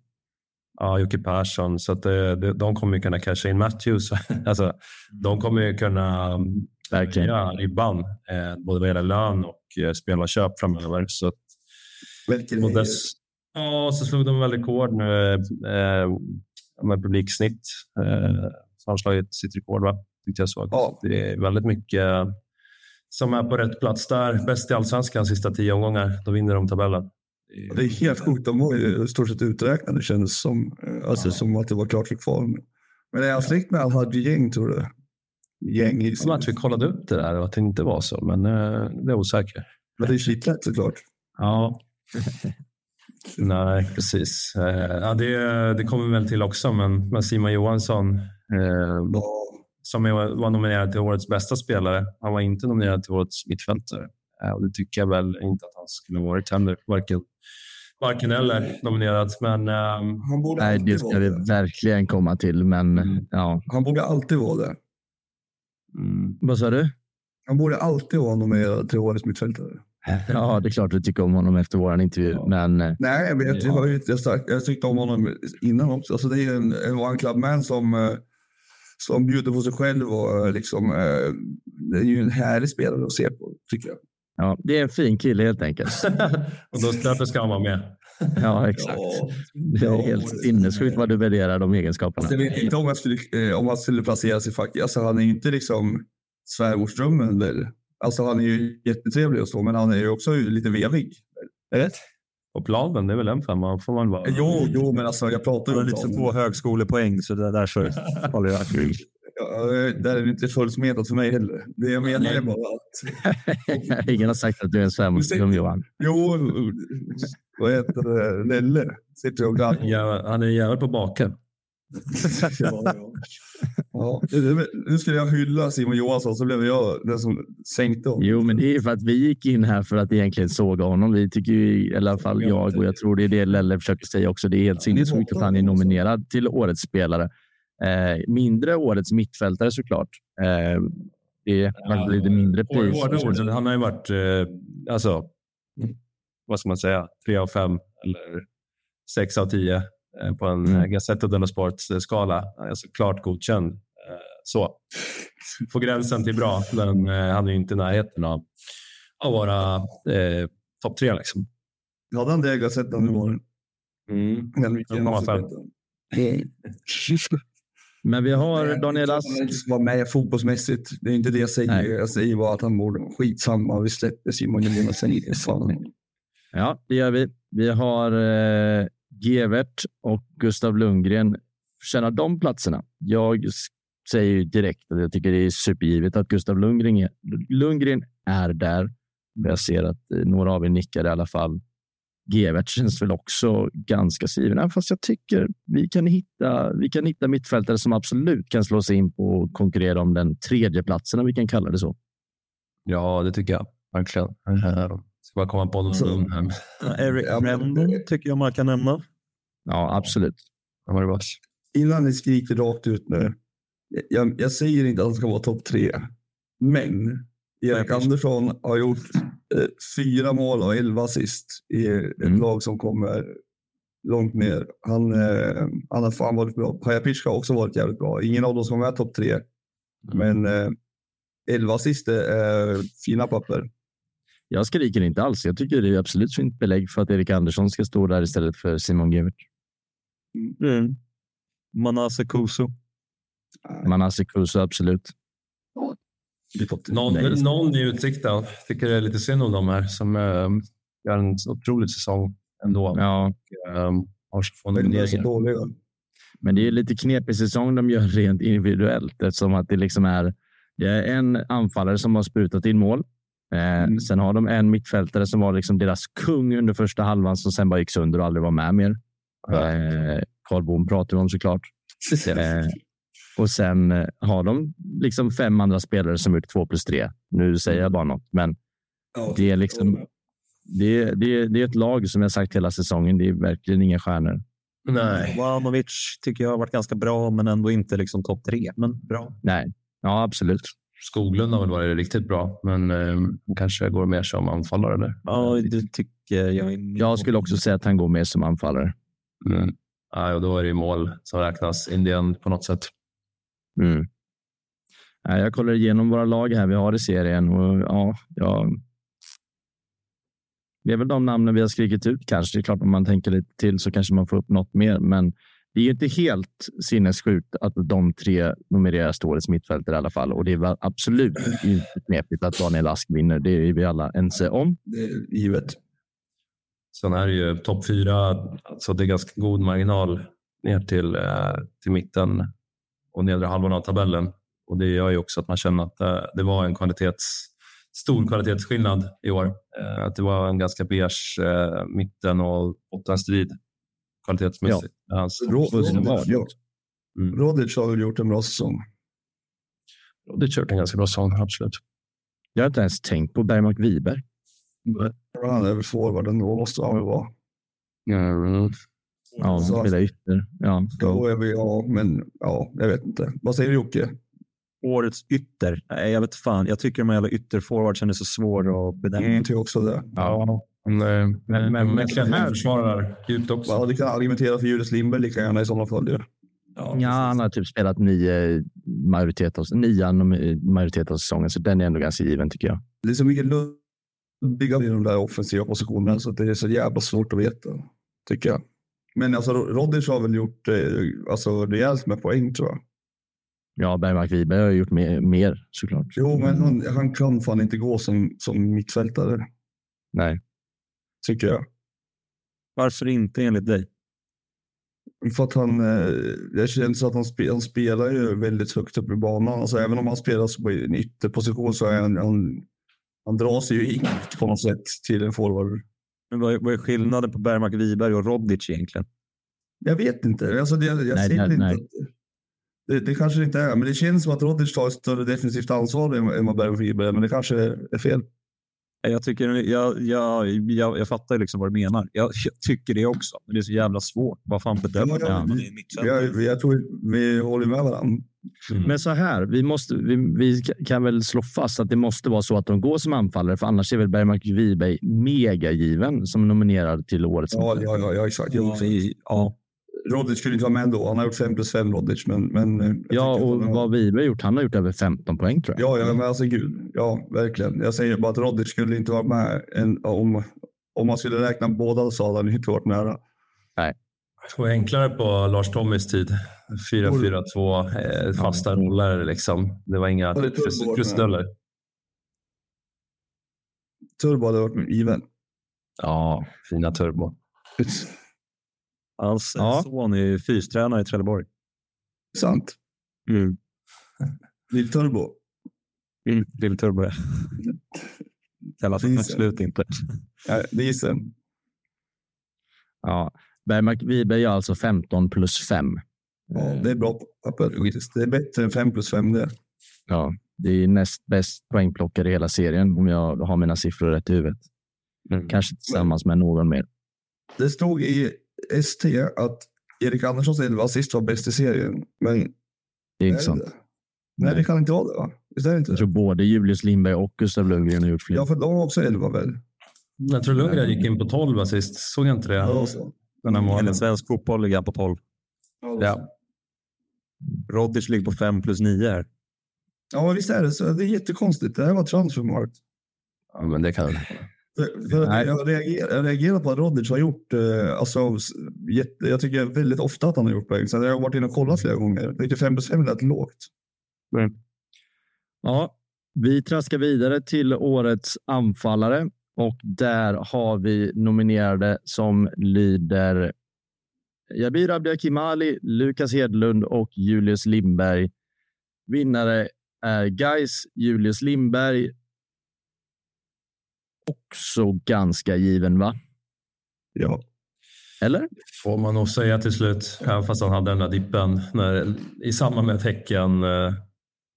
Ja, Jocke Persson. Så att det, de, de kommer ju kunna casha in Matthews. alltså, de kommer ju kunna Verkligen. höja ribban, eh, både vad gäller lön och eh, spelarköp framöver. Så att, och dess, ja, så slog de väl rekord nu eh, med publiksnitt. Eh, så har de slagit sitt rekord, va? tyckte jag såg. Ja. Det är väldigt mycket som är på rätt plats där. Bäst i allsvenskan sista tio omgångar. Då vinner de tabellen. Det är helt sjukt. De var ju i stort sett uträknade kändes som. Alltså Ja. som att det var klart för kval. Men är han släkt med Al-Hadji Gäng tror du? Gäng i Som att vi kollade upp det där och att det inte var så, men eh, det är osäker. Men det är skitlätt såklart. Ja. Nej, precis. Eh, ja, det, det kommer väl till också, men, men Simon Johansson eh, Ja. Som är, var nominerad till årets bästa spelare. Han var inte nominerad till årets mittfältare. Eh, och det tycker jag väl inte att han skulle varit heller. Varken, varken eller nominerad. Men ehm, Han borde Nej, det ska det. verkligen komma till, men Mm. ja. Han borde alltid vara det. mm, Vad sa du? Han borde alltid vara nominerad till årets mittfältare. Ja, det är klart du tycker om honom efter vår intervju, Ja. men eh, Nej, jag vet. Jag, har ju, jag, sagt, jag tyckte om honom innan också. Alltså, det är en, en one club man som, eh, som bjuder på sig själv. Och, eh, liksom, eh, det är ju en härlig spelare att se på, tycker jag. ja, det är en fin kille helt enkelt. och då, därför ska han vara med. Ja, exakt. Det är helt sinnessjukt vad du värderar de egenskaperna. Alltså, jag vet inte om han skulle, eh, om han skulle placera sig faktiskt. Alltså, han är ju inte liksom svärmorsdrömmen. Alltså, han är ju jättetrevlig och så, men han är ju också lite vevig. Rätt? Och planen, det är väl en femma. Får man vara. Jo, jo, men alltså jag pratar ju om lite få högskolepoäng så det där så håller jag. Ja, där är det inte fullsmetat för mig heller. Det jag menar är bara att... Ingen har sagt att du är en svärmorsdröm, Johan. Jo, vad heter det? Lelle sitter och han är jävel på baken. Ja, ja. Ja, det- nu skulle jag hylla Simon Johansson så blev jag den som sänkte honom. Jo, men det är för att vi gick in här för att egentligen såga honom. Vi tycker ju, i alla fall jag och jag tror det är det Lelle försöker säga också. Det är helt sinnessjukt att han är nominerad till årets spelare. Eh, mindre årets mittfältare såklart. Eh, det är faktiskt lite mindre pris. Han har ju varit, eh, alltså, vad ska man säga, tre av fem eller sex av tio på en Mm. Gazzetta dello Sport-skala. Alltså klart godkänd. Eh, så. På gränsen till bra, men eh, han är ju inte i närheten av att vara eh, topp tre. Liksom. Hade han det jag sett nu var det. Mm. Men vi har Daniel Ask. Han vara med fotbollsmässigt. Det är inte det jag säger. Nej. Jag säger bara att han borde skitsamma. Vi släpper Simon Johansson. Fan. Ja, det gör vi. Vi har eh, Gevert och Gustav Lundgren. Förtjänar de platserna? Jag säger ju direkt att jag tycker det är supergivet att Gustav Lundgren är, Lundgren är där. Jag ser att eh, några av er nickar i alla fall. Gevert känns väl också ganska given, fast jag tycker vi kan hitta, vi kan hitta mittfältare som absolut kan slå sig in på och konkurrera om den tredje platsen om vi kan kalla det så. Ja, det tycker jag verkligen. Eh, Ska bara komma på någon. Så- Um, Eric Ja, tycker jag man kan nämna. Ja, absolut. Innan ni skriker rakt ut nu. Jag, jag säger inte att han ska vara topp tre. Men Erik Andersson har gjort eh, fyra mål och elva assist i ett Mm. lag som kommer långt ner. Han, eh, han har fan varit bra. Pajapic har också varit jävligt bra. Ingen av dem som är topp tre. Men eh, elva assist är fina papper. Jag skriker inte alls. Jag tycker det är absolut fint belägg för att Erik Andersson ska stå där istället för Simon Gevert. Mm. Manasse Kuso. Manase Kuso, absolut. Någon, Nej. någon i utsikten. Tycker det är lite synd om de här som eh, gör en otrolig säsong ändå. Ja, Um, har så få Men de är så dåliga. men det är lite knepig säsong de gör rent individuellt eftersom att det liksom är, det är en anfallare som har sprutat in mål. Eh, Mm. Sen har de en mittfältare som var liksom deras kung under första halvan som sen bara gick sönder och aldrig var med mer. Eh, Carl Bohm pratar vi om såklart. Eh, och sen har de liksom fem andra spelare som gjort två plus tre. Nu säger jag bara något, men Ja, det är liksom det, är- det, är- det är ett lag som jag sagt hela säsongen. Det är verkligen inga stjärnor. Nej. Vanovic tycker jag har varit ganska bra, men ändå inte liksom topp tre. Men bra. Nej, ja absolut. Skoglund har väl varit riktigt bra, men eh, kanske går mer som anfallare. Eller? Ja, det tycker jag. Jag skulle också säga att han går mer som anfallare. Mm. Ja, och då är det ju mål som räknas Indien på något sätt. Mm. Ja, jag kollar igenom våra lag här vi har i serien och ja, ja, det är väl de namnen vi har skrikit ut kanske. Det är klart om man tänker lite till så kanske man får upp något mer, men det är inte helt sinnessjukt att de tre nomineras till årets mittfältare i alla fall. Och det är absolut inte knepigt att Daniel Ask vinner. Det är vi alla ense om. Det är givet. Sen är det ju topp fyra, alltså det är ganska god marginal ner till, eh, till mitten och nedre halvan av tabellen. Och det gör ju också att man känner att eh, det var en kvalitets, stor kvalitetsskillnad i år. Eh, att det var en ganska beige mitten och åtta strid kvalitetsmässigt. Ja. Hans mm. Rodic har väl gjort en bra säsong. Rodic har gjort en ganska bra säsong, absolut. Jag har inte ens tänkt på Bergmark Wiberg. Han är väl forward ändå, måste han väl vara. Mm. Ja, han spelar ytter. Ja. Då är vi, ja, men ja, jag vet inte. Vad säger du Jocke? Årets ytter? Nej, jag vet fan. Jag tycker de här jävla ytterforwardsen är så svåra att bedöma. Mm, jag tycker också det. Ja. Men, men, men, men Klenner försvarar djupt också. Ja, det kan argumentera för Julius Lindberg lika gärna i sådana fall. Ja, ja han har typ spelat nio majoritet av, nio majoritet av säsongen, så den är ändå ganska given tycker jag. Det är så mycket luddiga i de där offensiva positionerna så det är så jävla svårt att veta, tycker jag. Men alltså Rodic har väl gjort eh, alltså, rejält med poäng tror jag. Ja, Bergmark Wiberg har gjort mer, mer såklart. Jo, men han, han kan fan inte gå som, som mittfältare. Nej tycker jag. Varför inte enligt dig? För att han, eh, det känns att han, spe, han spelar ju väldigt högt upp i banan. Alltså, även om han spelar på en ytterposition så är han, han, han drar sig ju in på något sätt till en forward. Men vad är, vad är skillnaden på Bergmark Wiberg och Rodic egentligen? Jag vet inte. Alltså, det, jag nej, ser nej, inte. Nej. Det, det, kanske inte är, men det känns som att Rodic tar ett större defensivt ansvar än vad Bergmark Wiberg men det kanske är fel. Jag, tycker, jag, jag, jag, jag fattar liksom vad du menar. Jag, jag, tycker det också, men det är så jävla svårt. Vad fan bedömer ja, man i jag, jag tror vi håller med varandra. Mm. Men så här, vi, måste, vi, vi, kan väl slå fast att det måste vara så att de går som anfallare, för annars är väl Bergmark Wiberg megagiven som nominerad till årets Ja, ja, ja, ja, exakt. Ja, ja. Rodic skulle inte vara med då. Han har gjort 5 plus 5 Rodic. Men, men eh, ja, och vad har Wiberg gjort? Han har gjort över 15 poäng tror jag. Ja, ja men alltså gud. Ja, verkligen. Jag säger bara att Rodic skulle inte vara med en, om, om man skulle räkna båda så hade han inte varit nära. Nej. Det var enklare på Lars Tommys tid. 4-4-2, eh, fasta ja. roller liksom. Det var inga krusiduller. Turbo hade varit given. Ja, fina turbo. Hans ja. son är fystränare i Trelleborg. Sant. Mm. Lill-Turbo. Mm, Lill-Turbo, ja. Kallas absolut inte. Ja, det gissar Ja, Bergmark Wiberg gör alltså 15 plus 5. Ja, det är bra på papper Det är bättre än 5 plus 5 det. Ja, det är näst bäst poängplockare i hela serien om jag har mina siffror rätt i huvudet. Mm. Kanske tillsammans med någon mer. Det stod i ST att Erik Anderssons 11 assist var bäst i serien. Men det är inte sant. Det? Nej, det kan inte vara det va? Visst är det inte? Jag tror både Julius Lindberg och Gustav Lundgren har gjort fler. Ja, för de har också 11 väl? Jag tror Lundgren gick in på 12 assist. Såg jag inte det? Ja, Den här Eller svensk fotboll ligger på 12. Ja. ja. Rodic ligger på 5 plus 9 här. Ja, visst är det så. Det är jättekonstigt. Det här var transfermarkt. Ja, men det kan jag, reagerar, jag reagerar på att Rodic har gjort, eh, alltså, jag tycker väldigt ofta att han har gjort poäng. Så jag har varit inne och kollat flera gånger. 95 plus 5 lät lågt. Mm. Ja, vi traskar vidare till årets anfallare och där har vi nominerade som lyder Jabir Abdiakimali, Lukas Hedlund och Julius Lindberg. Vinnare är Geis Julius Lindberg också ganska given, va? Ja. Eller? Får man nog säga till slut, även fast han hade den där dippen när, i samband med tecken eh,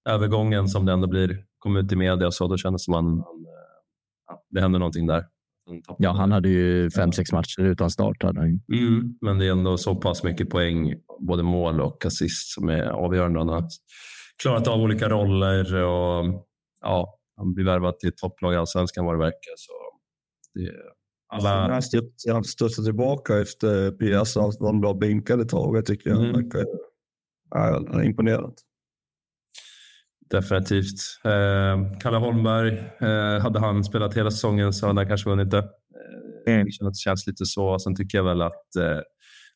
övergången som det ändå blir, kom ut i media så då kändes det som att eh, det hände någonting där. Ja, han hade ju fem, sex matcher utan start. Hade han. Mm, men det är ändå så pass mycket poäng, både mål och assist, som är avgörande. Han har klarat av olika roller och ja, han blir värvad till topplag i allsvenskan vad det verkar. Så det, alla... Han studsade tillbaka efter PS, alltså, han var bänkad ett tag. Jag tycker mm. han verkar ja, han är imponerad. Definitivt. Eh, Kalle Holmberg, eh, hade han spelat hela säsongen så hade han kanske vunnit det. Eh, det känns lite så. Sen tycker jag väl att eh,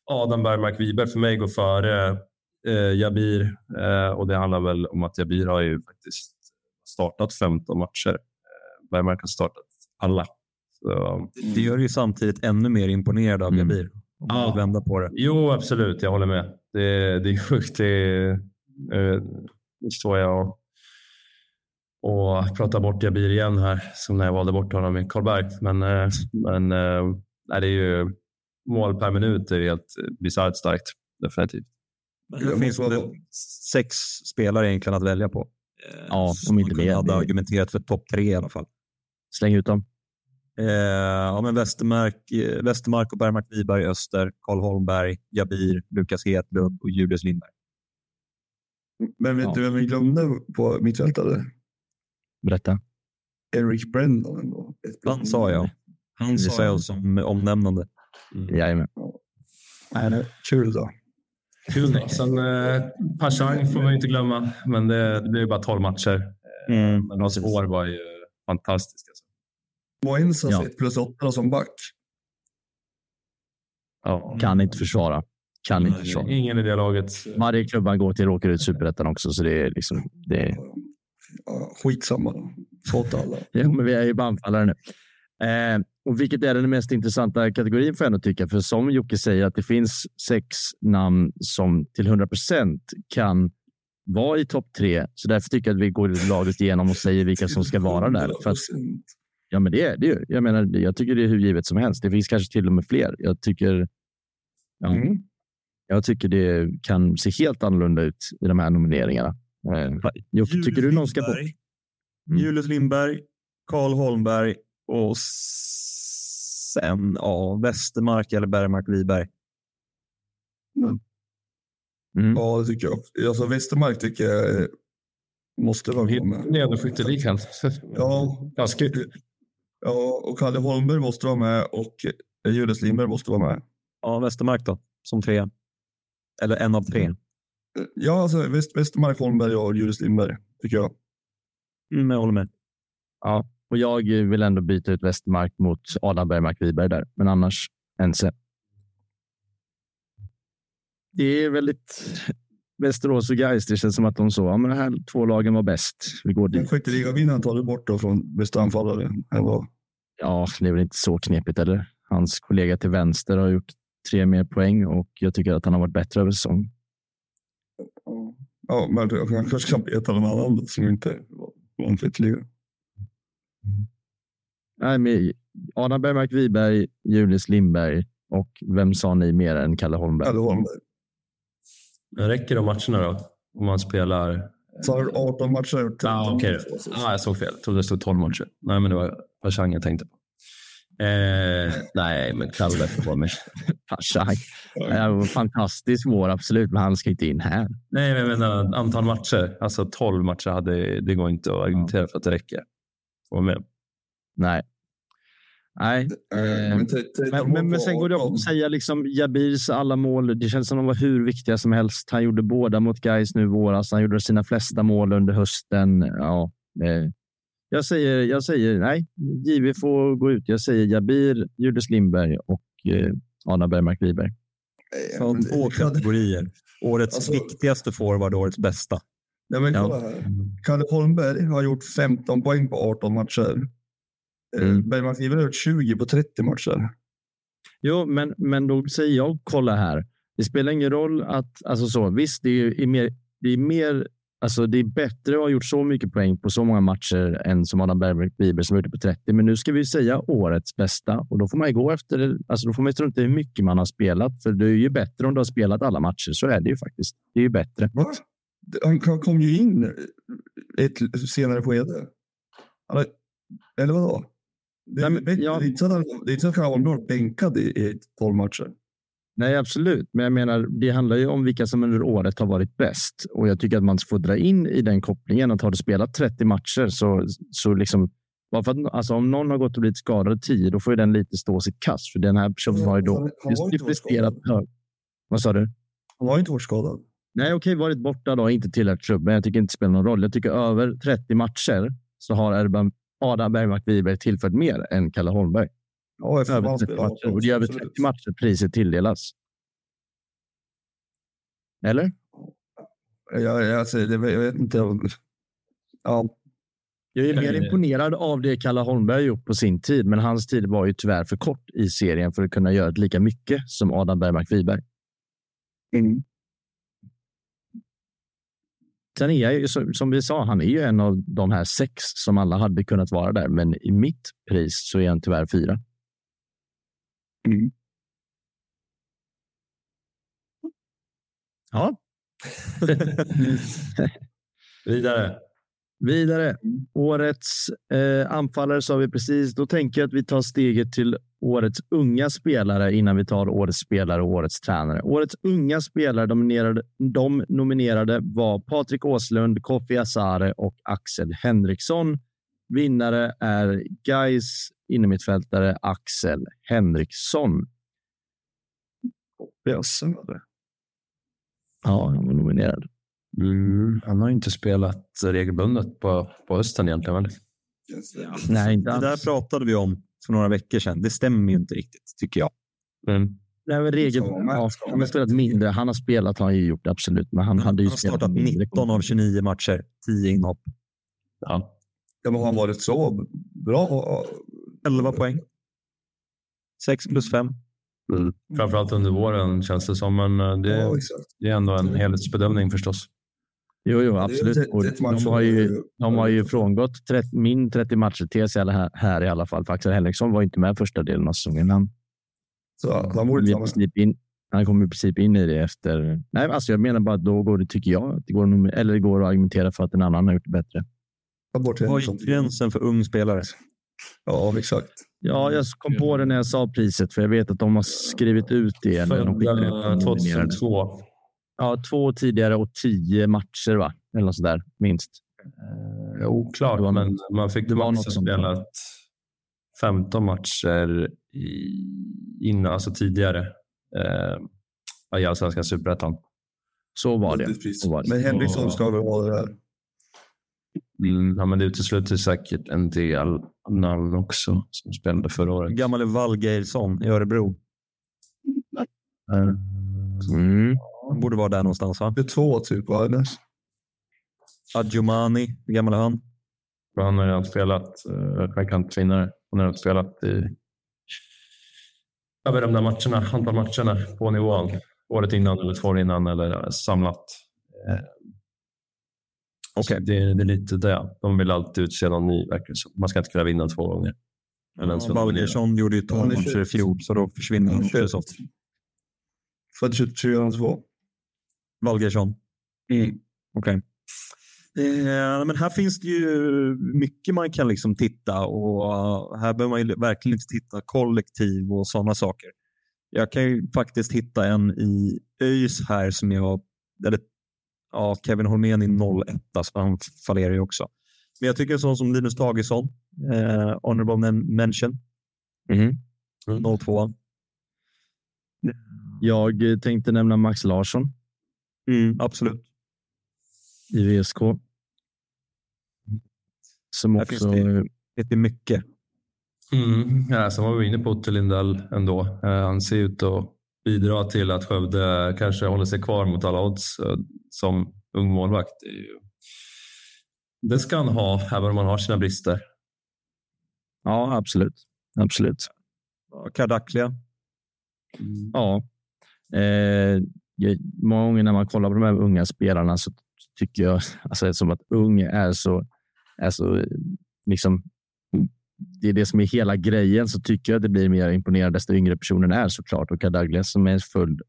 Adam Bergmark Wiberg för mig går före eh, Jabir eh, och det handlar väl om att Jabir har ju faktiskt startat 15 matcher. Eh, Bergmark har startat alla. Så, det gör ju samtidigt ännu mer imponerad av mm. Jabir. Om man ja. vända på det. Jo, absolut. Jag håller med. Det, det är sjukt. Det, eh, det står jag och, och pratar bort Jabir igen här, som när jag valde bort honom i Karlberg. Men, eh, men nej, det är ju mål per minut är helt bisarrt starkt. Definitivt. Det finns det sex spelare egentligen att välja på. Ja, om inte mer. hade argumenterat för topp tre i alla fall. Släng ut dem. Eh, ja, men Westermark, eh, Westermark och Bergmark Wiberg Öster, Karl Holmberg, Jabir, Lukas Hedlund och Julius Lindberg. Men vet ja. du vem vi glömde på mittfältare? Berätta. Eric Brendan. Han sa jag. Han sa jag som omnämnande. Mm. Jajamän. Nej, det kul då. Kul. Sen eh, Pashang får man inte glömma, men det, det blir bara 12 matcher. Mm. Men hans år var ju fantastiska. Alltså. Moensas ja. 1 plus 8 som back. Ja. Kan inte försvara. Kan inte försvara. Ingen i det laget. Varje klubb han går till råkar ut superettan också, så det är liksom... Det är... Ja, skitsamma då. Fått alla. ja, men vi är ju bara anfallare nu. Eh, och vilket är den mest intressanta kategorin får jag ändå tycka. För som Jocke säger att det finns sex namn som till 100 procent kan vara i topp tre. Så därför tycker jag att vi går laget igenom och säger vilka som ska vara där. För att, ja, men det är det ju. Jag menar, jag tycker det är hur givet som helst. Det finns kanske till och med fler. Jag tycker. Ja, mm. Jag tycker det kan se helt annorlunda ut i de här nomineringarna. Eh, Jocke, tycker du någon ska bort? Mm. Julius Lindberg, Karl Holmberg och sen ja, Västermark eller Bergmark Wiberg. Mm. Mm. Ja, det tycker jag. Alltså, Västermark tycker jag måste vara med. Det är ändå skytteligan. Ja. Ganska. ja, och Kalle Holmberg måste vara med och Julius Lindberg måste vara med. Ja, Västermark då, som tre. Eller en av tre. Ja, alltså Väst, Västermark, Holmberg och Julius Lindberg, tycker jag. Mm, jag håller med. Ja, och jag vill ändå byta ut Westermark mot Adam Bergmark Wiberg där, men annars Ense. Det är väldigt Västerås och Gais. Det känns som att de så. Ja, men de här två lagen var bäst. Vi går dit. Skytteligavinnaren tar du bort då från bästa anfallare. Ja, det är väl inte så knepigt eller? Hans kollega till vänster har gjort tre mer poäng och jag tycker att han har varit bättre över säsong. Ja, men han kanske kan peta någon annan som inte var en skytteliga. Nej, men Adam Bergmark Wiberg, Julius Lindberg och vem sa ni mer än Kalle Holmberg? Kalle Holmberg. Men räcker de matcherna då? Om man spelar... Så har 18 matcher. Ah, okay. ah, jag såg fel. Jag trodde det stod 12 matcher. Nej, men det var Pashang jag tänkte på. Eh, nej, men Kalle får vara med. Pashang. Fantastisk vår, absolut, men han ska inte in här. Nej, men jag menar antal matcher. Alltså 12 matcher hade, det går inte att argumentera för att det räcker. Få med. Nej. Nej. Eh, men, men, men, sen går det att säga liksom Jabirs alla mål. Det känns som de var hur viktiga som helst. Han gjorde båda mot Gais nu i våras. Han gjorde sina flesta mål under hösten. Ja, eh, jag säger, jag säger nej. JV får gå ut. Jag säger Jabir, Julius Lindberg och eh, Anna Bergmark Wiberg. Två kategorier. Årets alltså, viktigaste forward årets bästa. Ja, men kolla här. Kalle Holmberg har gjort 15 poäng på 18 matcher. Eh, mm. Bergman Skriver har gjort 20 på 30 matcher. Jo, men, men då säger jag kolla här. Det spelar ingen roll att, alltså så, visst, det är mer, det är mer, alltså det är bättre att ha gjort så mycket poäng på så många matcher än som Adam Bergmark Bieber som gjorde på 30. Men nu ska vi säga årets bästa och då får man gå efter, alltså då får man strunta hur mycket man har spelat. För det är ju bättre om du har spelat alla matcher. Så är det ju faktiskt. Det är ju bättre. Va? Han kom ju in ett senare skede. Eller vadå? Det, Nej, men, ja. det är inte så att han var bänkad i, i 12 matcher. Nej, absolut. Men jag menar, det handlar ju om vilka som under året har varit bäst och jag tycker att man får dra in i den kopplingen att har du spelat 30 matcher så, så liksom bara för att, alltså om någon har gått och blivit skadad 10, då får ju den lite stå sitt kast. För den här personen har ju då just presterat högt. Vad sa du? Han var inte hårt skadad. Nej, okej, varit borta då, inte tillhört klubben. Jag tycker inte det spelar någon roll. Jag tycker över 30 matcher så har Adam Bergmark Wiberg tillfört mer än Kalle Holmberg. Ja, över 30 matcher. Och det är över 30 matcher priset tilldelas. Eller? Jag, jag, alltså, jag vet inte. Ja. Jag är mer imponerad av det Kalle Holmberg gjort på sin tid, men hans tid var ju tyvärr för kort i serien för att kunna göra lika mycket som Adam Bergmark Wiberg. Mm. Sen är jag ju, som vi sa, han är ju en av de här sex som alla hade kunnat vara där, men i mitt pris så är han tyvärr fyra. Mm. Ja. Vidare. Vidare. Årets eh, anfallare sa vi precis. Då tänker jag att vi tar steget till årets unga spelare innan vi tar årets spelare och årets tränare. Årets unga spelare nominerade, de nominerade var Patrik Åslund, Kofi Asare och Axel Henriksson. Vinnare är Gais innermittfältare Axel Henriksson. Kofi Asare? Ja, han var nominerad. Mm, han har inte spelat regelbundet på, på hösten egentligen. Väl? Ja, Nej, inte alls. Det där pratade vi om för några veckor sedan. Det stämmer ju inte riktigt, tycker jag. Mm. Nej, men regel, ja, han har spelat mindre. Han har spelat, har han ju gjort absolut. Men han, hade ju han har startat 19 av 29 matcher, 10 inhopp. Ja. ja, men har han varit så bra? 11 poäng. 6 plus 5. Mm. Framförallt under våren känns det som, men eh, det, ja, det är ändå en helhetsbedömning förstås. Jo, jo absolut. Och de, har ju, de har ju frångått 30, min 30 matcher till sig här, här i alla fall. För Axel Henriksson var inte med första delen av säsongen. Han, så han, borde in, han kom i princip in i det efter. Nej, alltså jag menar bara att då går det, tycker jag, det går, eller det går att argumentera för att en annan har gjort det bättre. Vad är gränsen för ung spelare? Ja, exakt. Ja, jag kom på det när jag sa priset, för jag vet att de har skrivit ut det. Födda 2002. Ja, två tidigare och tio matcher, va? Eller något sådär, minst. Eh, oklart, var, men man fick det var något spelat 15 matcher i, innan, alltså tidigare eh, i allsvenska superettan. Så var det. Så var det. Men Henriksson ska väl vara det där? Mm, ja, men det utesluter säkert en del namn också som spelade förra året. Gammal Valgeirsson i Örebro. Mm. Han borde vara där någonstans va? Det är två typ va? Adjumani, hur gammal är han? Han har redan spelat uh, kantvinnare. Han har redan spelat i över de där matcherna, antal matcherna på nivån. Året innan eller två år innan eller samlat. Uh, Okay. Det, det, är lite det. De vill alltid utse någon ny, Man ska inte kunna vinna två gånger. Ja, Balgersson gjorde ju 12 matcher i fjol, så då försvinner han. Född 2002. Valgersson? Mm. Okej. Okay. Eh, men här finns det ju mycket man kan liksom titta och uh, här behöver man ju verkligen inte titta kollektiv och sådana saker. Jag kan ju faktiskt hitta en i ÖIS här som jag, eller ja, Kevin Holmén i 0-1, så han fallerar ju också. Men jag tycker sån som Linus Tagesson, eh, honorable mention. Mm. Mm. 0-2. Jag tänkte nämna Max Larsson. Mm, absolut. I VSK. Som också... Finns det, det är mycket. Mm. Ja, som var vi inne på Otte Lindell ändå. Eh, han ser ut att bidra till att Skövde kanske håller sig kvar mot alla odds eh, som ung målvakt. Det ska han ha, även om han har sina brister. Ja, absolut. Absolut. Kardaklia? Mm. Ja. Eh, många gånger när man kollar på de här unga spelarna så tycker jag alltså, som att ung är så, är så liksom, det är det som är hela grejen, så tycker jag att det blir mer imponerande desto yngre personen är såklart. Och Douglas som är född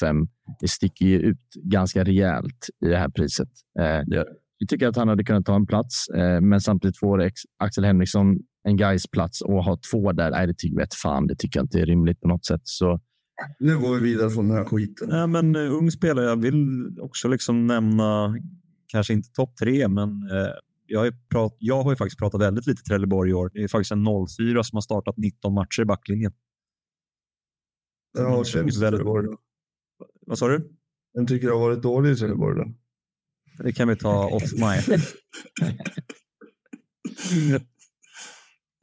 05, det sticker ju ut ganska rejält i det här priset. Eh, jag tycker att han hade kunnat ta en plats, eh, men samtidigt får Axel Henriksson en guys plats och ha två där. Nej, det tycker jag fan. Det tycker jag inte är rimligt på något sätt. Så Nu går vi vidare från den här skiten. Ja, men uh, ung spelare, jag vill också liksom nämna, kanske inte topp tre, men uh, jag, har prat, jag har ju faktiskt pratat väldigt lite Trelleborg i år. Det är faktiskt en 04 som har startat 19 matcher i backlinjen. Ja, känns väldigt Trelleborg. Vad sa du? Vem tycker det har varit dålig i Trelleborg då? Det kan vi ta off my.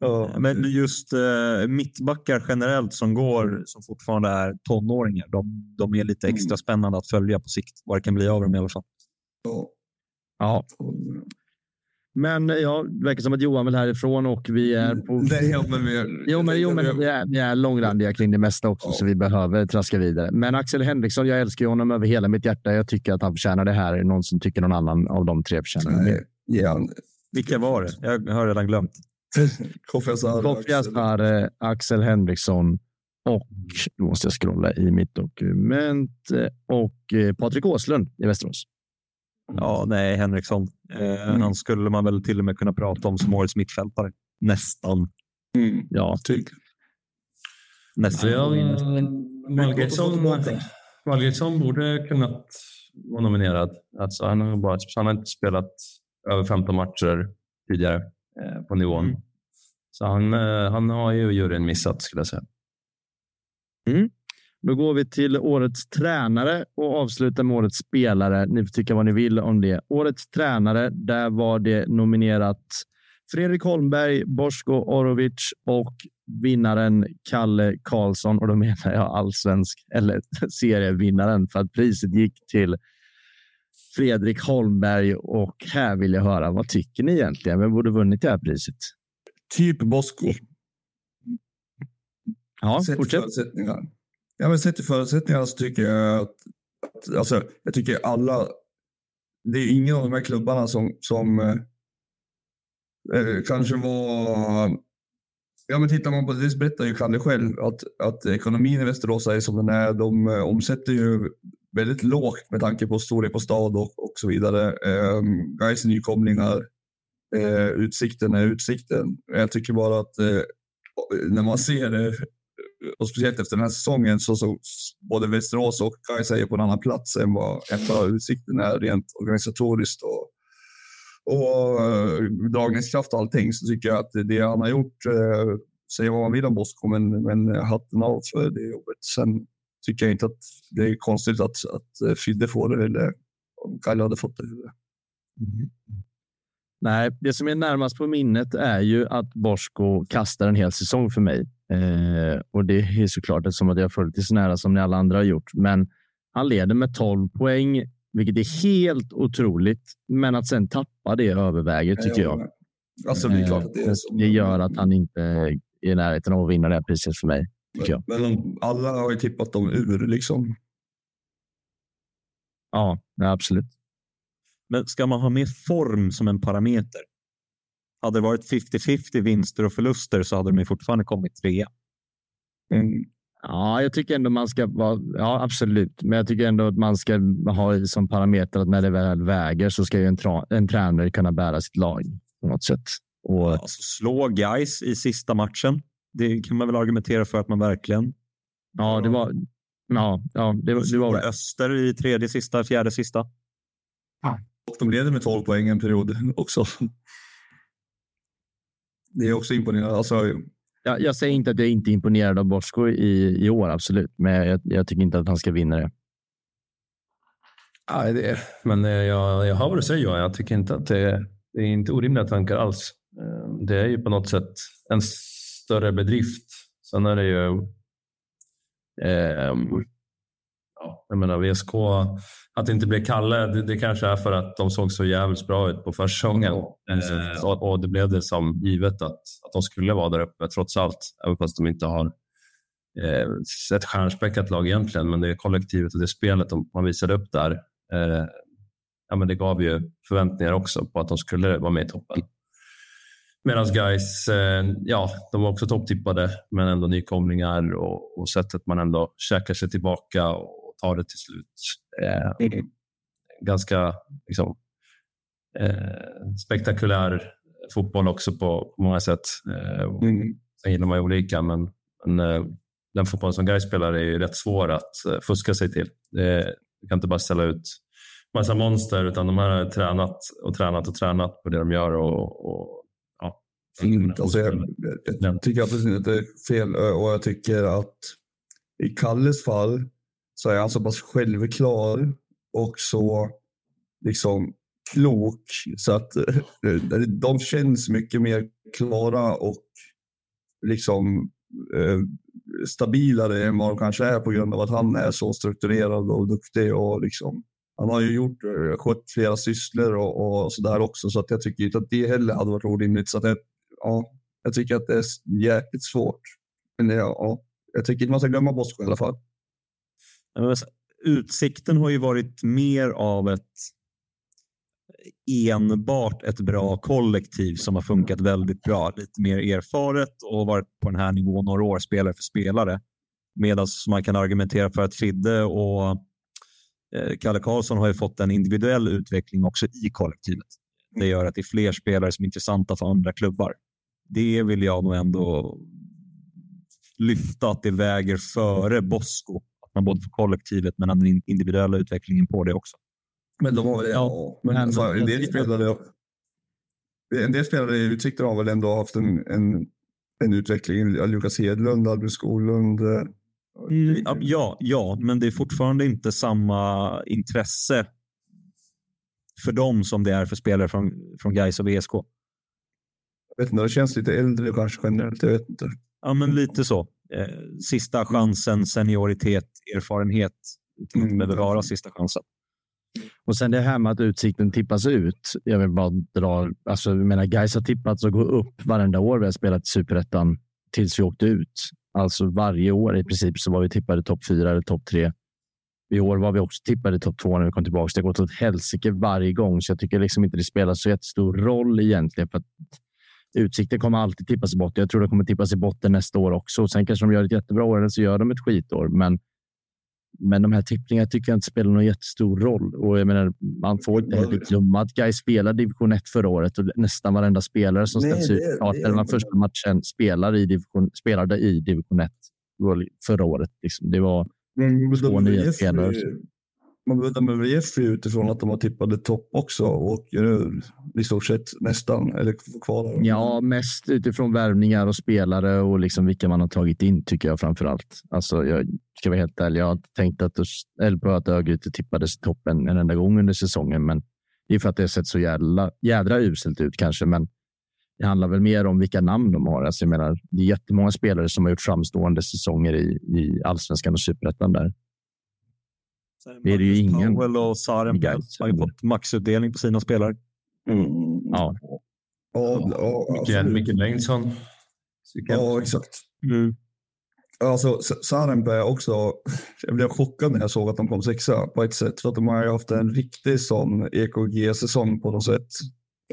Ja. Men just uh, mittbackar generellt som går, som fortfarande är tonåringar, de, de är lite extra mm. spännande att följa på sikt. Vad det kan bli av dem i alla fall. Ja. ja. Men ja, det verkar som att Johan vill härifrån och vi är på... Nej, men vi är... Jo, men, jo, men vi är, vi är långrandiga kring det mesta också, ja. så vi behöver traska vidare. Men Axel Henriksson, jag älskar honom över hela mitt hjärta. Jag tycker att han förtjänar det här. Någon som tycker någon annan av de tre förtjänar det. Ja. Vilka var det? Jag har redan glömt. Kofi Asare, Axel Henriksson och, nu måste jag scrolla i mitt dokument, och eh, Patrik Åslund i Västerås. Ja, nej, Henriksson. Eh, mm. Han skulle man väl till och med kunna prata om som årets mittfältare. Nästan. Mm. Ja, typ. Nästan. Ja, Valgertsson borde kunnat vara nominerad. Alltså, han, har bara, han har inte spelat över 15 matcher tidigare eh, på nivån. Mm. Så han, eh, han har ju juryn missat skulle jag säga. Mm. Då går vi till årets tränare och avslutar med årets spelare. Ni får tycka vad ni vill om det. Årets tränare, där var det nominerat Fredrik Holmberg, Bosko Orovic och vinnaren Kalle Karlsson. Och då menar jag allsvensk eller serievinnaren för att priset gick till Fredrik Holmberg. Och här vill jag höra, vad tycker ni egentligen? Vem borde vunnit det här priset? Typ Bosko. Ja, Sett fortsätt. Förutsättningar. Ja, men sett till förutsättningarna så tycker jag att, att alltså, jag tycker alla. Det är ingen av de här klubbarna som, som eh, eh kanske var. Ja, men tittar man på det, berättar ju Kalle själv att, att ekonomin i Västerås är som den är. De eh, omsätter ju väldigt lågt med tanke på storlek på stad och, och så vidare. Eh, Gais nykomlingar. Eh, utsikten är utsikten. Jag tycker bara att eh, när man ser det och speciellt efter den här säsongen så såg både Västerås och Gais är på en annan plats än vad, än Utsikten är rent organisatoriskt och, och eh, dragningskraft och allting så tycker jag att det han har gjort, eh, säger vad man vill om Bosko, men, men hatten av för det jobbet. Sen tycker jag inte att det är konstigt att, att eh, Fidde får det eller om Kalle hade fått det. Mm. Nej, det som är närmast på minnet är ju att Bosko kastar en hel säsong för mig. Eh, och det är såklart eftersom att jag följt det så nära som ni alla andra har gjort. Men han leder med 12 poäng, vilket är helt otroligt. Men att sen tappa det överväger tycker jag. Alltså, det, det, så. det gör att han inte är i närheten av att vinna det här priset för mig. Men, men alla har ju tippat dem ur liksom. Ja, absolut. Men ska man ha med form som en parameter? Hade det varit 50-50 vinster och förluster så hade de fortfarande kommit trea. Mm. Ja, jag tycker ändå man ska vara. Ja, absolut, men jag tycker ändå att man ska ha som parameter att när det väl väger så ska ju en, en tränare kunna bära sitt lag på något sätt. Och... Alltså, slå guys i sista matchen. Det kan man väl argumentera för att man verkligen. Ja, det var. Ja, ja det, det var Öster i tredje sista, fjärde sista. Ja. Och de leder med 12 poäng en period också. Det är också imponerande. Alltså, jag, jag säger inte att jag inte är imponerad av Bosko i, i år, absolut. Men jag, jag tycker inte att han ska vinna det. Nej, det men eh, jag, jag hör vad du säger Johan. Jag tycker inte att det, det är inte orimliga tankar alls. Eh, det är ju på något sätt en större bedrift. Sen är det ju eh, ja, jag menar VSK, att det inte blev Kalle, det, det, kanske är för att de såg så jävligt bra ut på försäsongen. Eh, och, och, det blev det som givet att, att de skulle vara där uppe trots allt, även fast de inte har eh, ett stjärnspäckat lag egentligen. Men det kollektivet och det spelet de, man visade upp där, eh, ja, men det gav ju förväntningar också på att de skulle vara med i toppen. Medan guys, eh, ja, de var också topptippade, men ändå nykomlingar och, och sättet man ändå käkar sig tillbaka och tar det till slut. Eh, mm. Ganska liksom, eh, spektakulär fotboll också på, på många sätt. Eh, mm. Sen gillar man ju olika, men, men eh, den fotbollen som Gais spelar är rätt svår att eh, fuska sig till. Du kan inte bara ställa ut massa monster utan de har tränat och tränat och tränat på det de gör. Och, och. Fint. Alltså jag, jag tycker absolut inte det är fel och jag tycker att i Kalles fall så är han så pass självklar och så liksom klok så att eh, de känns mycket mer klara och liksom eh, stabilare än vad de kanske är på grund av att han är så strukturerad och duktig och liksom han har ju gjort, eh, skött flera sysslor och, och där också så att jag tycker inte att det heller hade varit orimligt. Så att jag, ja, jag tycker att det är jäkligt svårt. Men det, ja, jag tycker inte man ska glömma Bosko i alla fall. Utsikten har ju varit mer av ett enbart ett bra kollektiv som har funkat väldigt bra. Lite mer erfaret och varit på den här nivån några år, spelare för spelare. Medan man kan argumentera för att Fidde och eh, Kalle Karlsson har ju fått en individuell utveckling också i kollektivet. Det gör att det är fler spelare som är intressanta för andra klubbar. Det vill jag nog ändå lyfta att det väger före Bosko. Att man både får kollektivet men den individuella utvecklingen på det också. Men de har väl, ja, men alltså, en del spelare, en del spelare i Utsikten har väl ändå haft en, en, en utveckling. Lukas Hedlund, Albin Skoglund. Eh, mm, ja, ja, men det är fortfarande inte samma intresse för dem som det är för spelare från, från Gais och VSK. Vet inte, det känns lite äldre kanske generellt. Jag vet inte. Ja, men lite så. Eh, sista chansen, senioritet, erfarenhet. Mm. behöver vara sista chansen. Och sen det här med att utsikten tippas ut. Jag vill bara dra, alltså jag menar Gais har tippats och gå upp varenda år vi har spelat i superettan tills vi åkte ut. Alltså varje år i princip så var vi tippade topp fyra eller topp tre. I år var vi också tippade topp två när vi kom tillbaka. Det har gått åt helsike varje gång, så jag tycker liksom inte det spelar så jättestor roll egentligen. För att Utsikten kommer alltid tippas i botten. Jag tror de kommer tippas i botten nästa år också. Sen kanske de gör ett jättebra år eller så gör de ett skitår. Men men de här tippningarna tycker jag inte spelar någon jättestor roll. Och jag menar, man får inte heller glömma att Gais spelade division 1 förra året och nästan varenda spelare som ställs ut i startelvan första matchen spelar i division, spelade i division 1 förra året. Liksom. Det var två nya spelare man bedömer Jeffrey utifrån att de har tippade topp också och i stort sett nästan eller kvar. Ja, mest utifrån värvningar och spelare och liksom vilka man har tagit in tycker jag framför allt. Alltså, jag ska vara helt ärlig. Jag har tänkt att, eller att Örgryte tippades i toppen en enda gång under säsongen, men det är för att det har sett så jävla, jädra uselt ut kanske. Men det handlar väl mer om vilka namn de har. Alltså, jag menar, det är jättemånga spelare som har gjort framstående säsonger i, i allsvenskan och superettan där. Det är det ju ingen. Powell och Sarenpel har ju fått maxutdelning på sina spelare. Mm. Ja. Ja, ja, alltså, Micke Bengtsson. Ja, exakt. Mm. Alltså, Sarenpää också. Jag blev chockad när jag såg att de kom sexa på ett sätt. För att de har ju haft en riktig sån EKG-säsong på något sätt.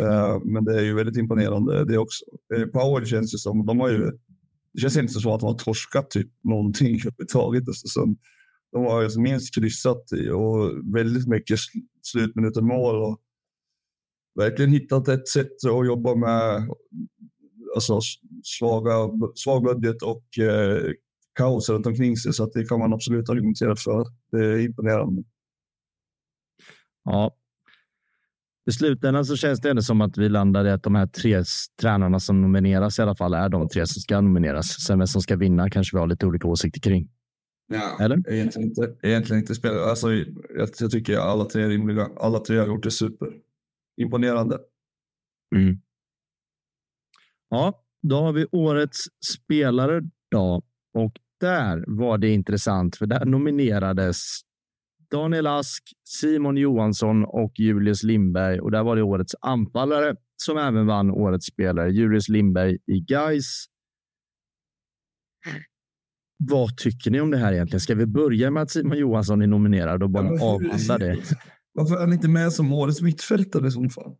Uh, men det är ju väldigt imponerande det också. Uh, Powell känns det som. De har ju, det känns inte så att de har torskat typ någonting överhuvudtaget. Alltså, de har jag minst kryssat i och väldigt mycket slutminuten mål. Och verkligen hittat ett sätt att jobba med alltså, svaga, svag budget och eh, kaos runt omkring sig. Så att det kan man absolut argumentera för. Det är imponerande. Ja. I slutändan så känns det ändå som att vi landar i att de här tre tränarna som nomineras i alla fall är de tre som ska nomineras. Sen vem som ska vinna kanske vi har lite olika åsikter kring. Ja, Eller? Egentligen inte. Egentligen inte spel. Alltså, jag, jag tycker alla tre är rimliga. Alla tre har gjort det super. Imponerande. Mm. Ja, då har vi årets spelare då. Och där var det intressant, för där nominerades Daniel Ask, Simon Johansson och Julius Lindberg. Och där var det årets anfallare som även vann årets spelare. Julius Lindberg i Gais vad tycker ni om det här egentligen? Ska vi börja med att Simon Johansson är nominerad och bara ja, avhandla det? Varför är han inte med som årets mittfältare i så fall?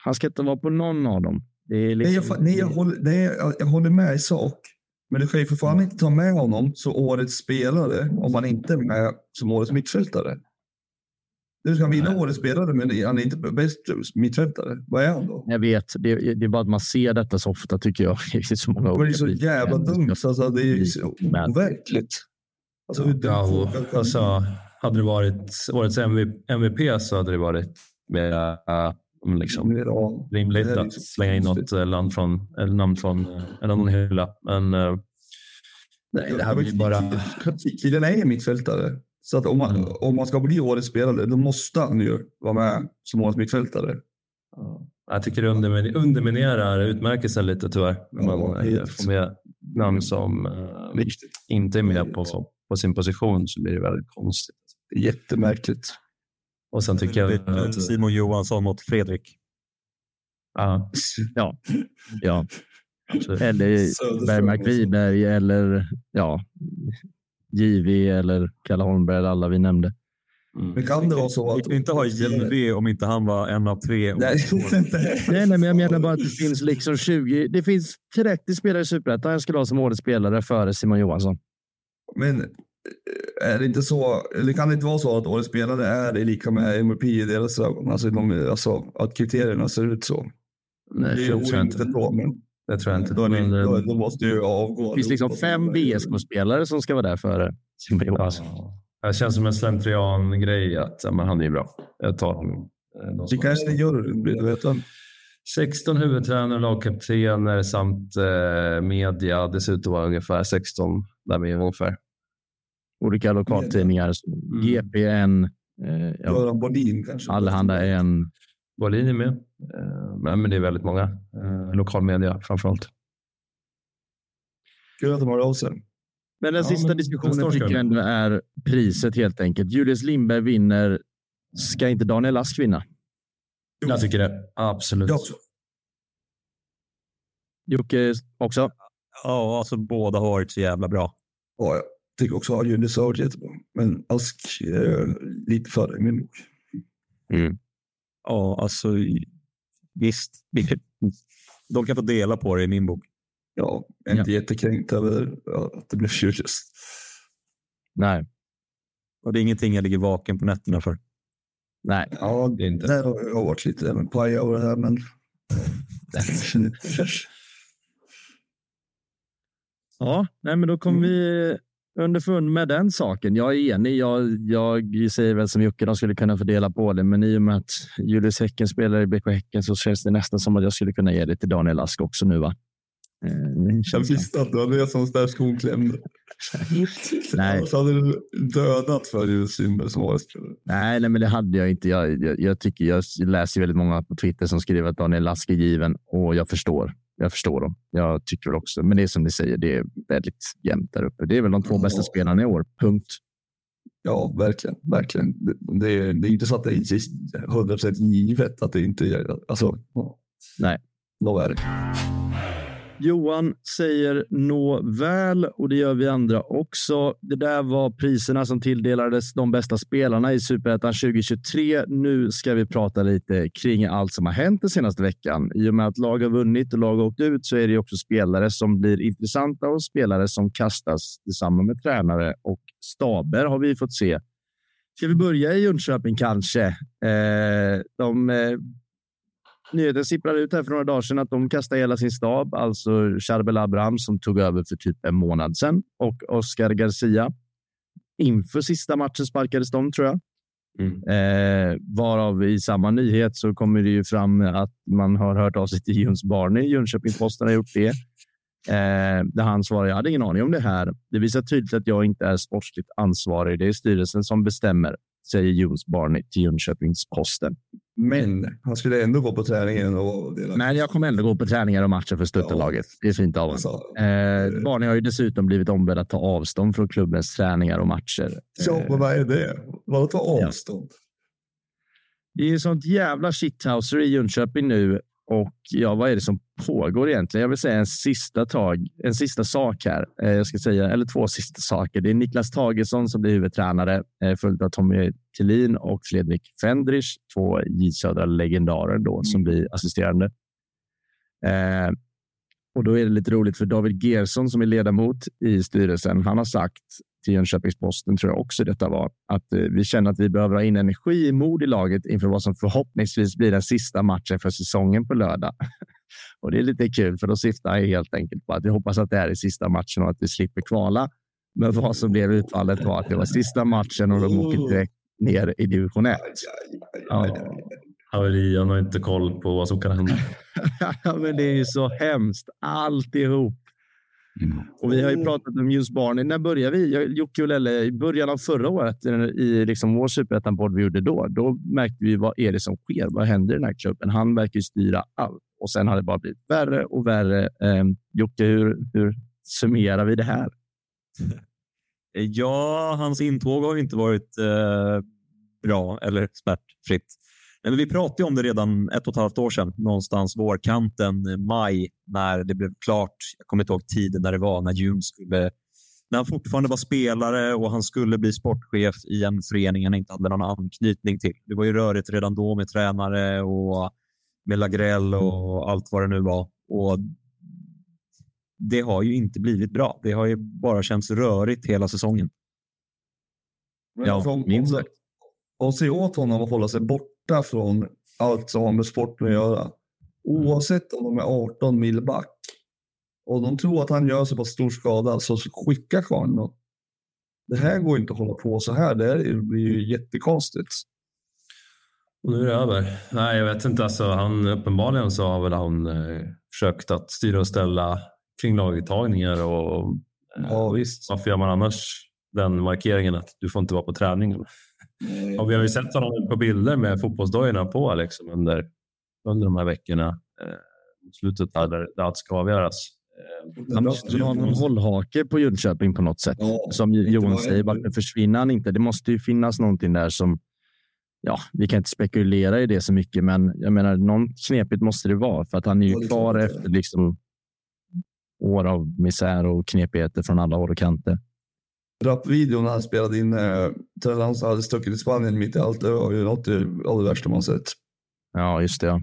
Han ska inte vara på någon av dem. Liksom... nej, jag, nej, jag, håller, nej, jag håller med i sak. Men det sker för fan inte ta med honom som årets spelare om han inte är med som årets mittfältare. Du ska vinna årets spelare, men han är inte bäst mittfältare. Vad är han då? Jag vet. Det, det, är bara att man ser detta så ofta tycker jag. Det är så, många men det är så jävla dumt. Alltså, det är så overkligt. Alltså, ja, alltså, hade det varit årets MVP så hade det varit mer uh, liksom, rimligt att slänga in något uh, land från, eller namn från uh, en annan hylla. Men uh, nej, det här blir bara... Killen är mittfältare. Så att om man, mm. om man ska bli årets spelare, då måste han ju vara med som årets mittfältare. Jag tycker det underminerar utmärkelsen lite tyvärr. När man ja, får med namn som uh, inte är med på, på sin position så blir det väldigt konstigt. Jättemärkligt. Och sen tycker jag... Att... Simon Johansson mot Fredrik. Ja. ja. ja. Eller Bergmark Wiberg eller ja, JV eller Kalle Holmberg, alla vi nämnde. Mm. Men kan det vara så att... Vi kan inte ha JV om inte han var en av tre. Nej, nej, men jag menar bara att det finns liksom 20. Det finns 30 spelare i Superettan jag skulle ha som årets spelare före Simon Johansson. Men eh, är det inte så, eller kan det inte vara så att årets spelare är lika med MVP i deras ögon? Alltså, de, alltså att kriterierna ser ut så. Nej, det är ju inte då, men det tror jag inte. Då, är ni, då, då måste ju avgå. Det finns liksom fem VSK-spelare som ska vara där före Simon Johansson. Ja. Det känns som en slentrian-grej att ja, men han är bra. Jag tar honom. Det kanske gör vet du. 16 huvudtränare, lagkaptener samt eh, media. Dessutom var ungefär 16 där med ungefär. Olika lokaltidningar. Mm. GPN. Eh, ja, Bodin kanske. Allehanda en. Wallin är med. Eh, men det är väldigt många. Eh, lokalmedia framför allt. Kul att de har av sig. Men den ja, sista men diskussionen tycker jag ändå är priset helt enkelt. Julius Lindberg vinner. Ska inte Daniel Ask vinna? Jag tycker det. Absolut. Jag också. Jocke också? Ja, alltså båda har varit så jävla bra. Ja, jag tycker också att Julius har varit jättebra. Men Ask är lite före i min bok. Mm. Ja, alltså visst. De kan få dela på det i min bok. Ja, jag är inte ja. jättekränkt över att det blev Julius. Nej. Och det är ingenting jag ligger vaken på nätterna för. Nej. Ja, det är inte. Där har jag varit lite paja och det här, men... ja, nej, men då kommer vi underfund med den saken. Jag är enig. Jag, jag säger väl som Jocke, de skulle kunna fördela på det, men i och med att Julius Häcken spelar i BK Häcken så känns det nästan som att jag skulle kunna ge det till Daniel Ask också nu. Va? Eh, jag visste att det var det som där skon klämde. nej. Så hade du dödat för Julius Simberg som årets nej, nej, men det hade jag inte. Jag, jag, jag, tycker, jag läser väldigt många på Twitter som skriver att Daniel Ask är given och jag förstår jag förstår dem. Jag tycker väl också, men det är som ni säger, det är väldigt jämnt där uppe. Det är väl de två ja. bästa spelarna i år, punkt. Ja, verkligen. verkligen. Det, är, det är inte så att det är hundra procent givet att det inte är. Alltså, Nej. Det. Johan säger nå väl och det gör vi andra också. Det där var priserna som tilldelades de bästa spelarna i Superettan 2023. Nu ska vi prata lite kring allt som har hänt den senaste veckan. I och med att lag har vunnit och lag har åkt ut så är det också spelare som blir intressanta och spelare som kastas tillsammans med tränare och staber har vi fått se. Ska vi börja i Jönköping kanske? Eh, de eh, nyheten sipprade ut här för några dagar sedan att de kastar hela sin stab, alltså Charbel Abraham som tog över för typ en månad sedan och Oscar Garcia. Inför sista matchen sparkades de tror jag. Mm. Eh, varav i samma nyhet så kommer det ju fram att man har hört av sig till Jöns Barney. Jönköpings-Posten har gjort det. Eh, där han svarar, jag hade ingen aning om det här. Det visar tydligt att jag inte är sportsligt ansvarig. Det är styrelsen som bestämmer säger Jons Barney till Jönköpings-Posten. Men han skulle ändå gå på träningen. Och Men jag kommer ändå gå på träningar och matcher för Stöttelaget. Ja. Det är fint av honom. Alltså, eh, Barney har ju dessutom blivit ombedd att ta avstånd från klubbens träningar och matcher. Ja, men vad är det? Vad ta avstånd? Ja. Det är sånt jävla shithouser i Jönköping nu och ja, vad är det som pågår egentligen? Jag vill säga en sista tag, en sista sak här. Eh, jag ska säga, eller två sista saker. Det är Niklas Tagesson som blir huvudtränare, eh, följt av Tommy Tillin och Fredrik Fendrich, två J Södra legendarer då, som blir assisterande. Eh, och då är det lite roligt för David Gersson som är ledamot i styrelsen. Han har sagt till Jönköpings-Posten tror jag också detta var, att eh, vi känner att vi behöver ha in energi och mod i laget inför vad som förhoppningsvis blir den sista matchen för säsongen på lördag. och det är lite kul, för då syftar jag helt enkelt på att vi hoppas att det är i sista matchen och att vi slipper kvala. Men vad som blev utfallet var att det var sista matchen och de åker direkt ner i division 1. Ja. Haverian har inte koll på vad som kan hända. men det är ju så hemskt alltihop. Mm. Och vi har ju pratat om just Barney. När började vi? Jocke och Lelle, i början av förra året i liksom vår superettan-podd vi gjorde då. Då märkte vi vad är det som sker? Vad händer i den här klubben? Han verkar ju styra allt och sen har det bara blivit värre och värre. Eh, Jocke, hur, hur summerar vi det här? Ja, hans intåg har inte varit eh, bra eller smärtfritt. Men vi pratade om det redan ett och ett halvt år sedan, någonstans vårkanten, eh, maj, när det blev klart. Jag kommer inte ihåg tiden när det var, när Jun skulle när han fortfarande var spelare och han skulle bli sportchef i en förening han inte hade någon anknytning till. Det var ju rörigt redan då med tränare och med Lagrell och allt vad det nu var. Och det har ju inte blivit bra. Det har ju bara känts rörigt hela säsongen. Ja, minst sagt. Och se åt honom att hålla sig borta från allt som har med sporten att göra. Oavsett om de är 18 mil back och de tror att han gör sig på stor skada så skicka karln då. Det här går inte att hålla på så här. Det blir ju jättekonstigt. Och nu är det över. Nej, jag vet inte. Alltså, han, uppenbarligen så har väl han eh, försökt att styra och ställa kring laguttagningar och ja, visst. varför gör man annars den markeringen att du får inte vara på träningen? Och vi har ju sett honom på bilder med fotbollsdojorna på liksom, under, under de här veckorna. Eh, slutet där, där, allt ska avgöras. Eh, han måste ha någon hållhake på Jönköping på något sätt. Ja, som Johan säger, varför försvinner han inte? Det måste ju finnas någonting där som ja, vi kan inte spekulera i det så mycket, men jag menar, någon knepigt måste det vara för att han är ju kvar efter liksom år av misär och knepigheter från alla håll och kanter. Rapvideon han spelade in eh, till han hade stuckit i Spanien mitt i allt. Det var ju något av det värsta man sett. Ja, just det. Ja.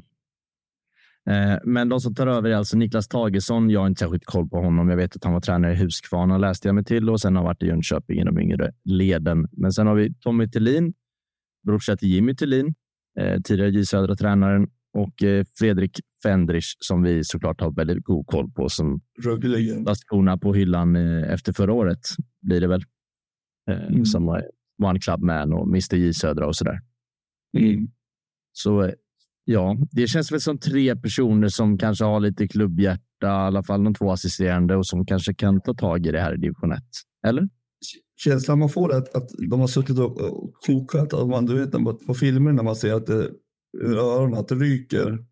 Eh, men de som tar över är alltså Niklas Tagesson. Jag har inte särskilt koll på honom. Jag vet att han var tränare i Huskvarna läste jag mig till och sen har varit i Jönköping i de yngre leden. Men sen har vi Tommy Tillin, brorsa till Jimmy Tillin, eh, tidigare J Södra-tränaren och eh, Fredrik Fendrich som vi såklart har väldigt god koll på som la skorna på hyllan eh, efter förra året blir det väl. Mm. Som var One Club Man och Mr J Södra och sådär. Mm. Så ja, det känns väl som tre personer som kanske har lite klubbhjärta, i alla fall de två assisterande och som kanske kan ta tag i det här i division 1. Eller? Känslan man får är att, att de har suttit och, kokat. Att man, du vet, på filmer när man ser att det, öronen att det ryker.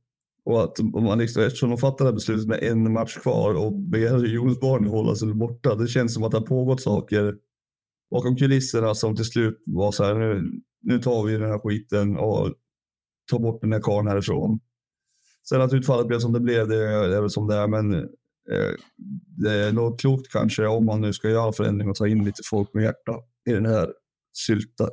Och att man liksom, eftersom de fattade beslutet med en match kvar och ber att hålla sig borta. Det känns som att det har pågått saker bakom kulisserna som till slut var så här, nu, nu tar vi den här skiten och tar bort den här karln härifrån. Sen att utfallet blev som det blev, det är väl som det är, men eh, det är nog klokt kanske om man nu ska göra förändring och ta in lite folk med hjärta i den här sylta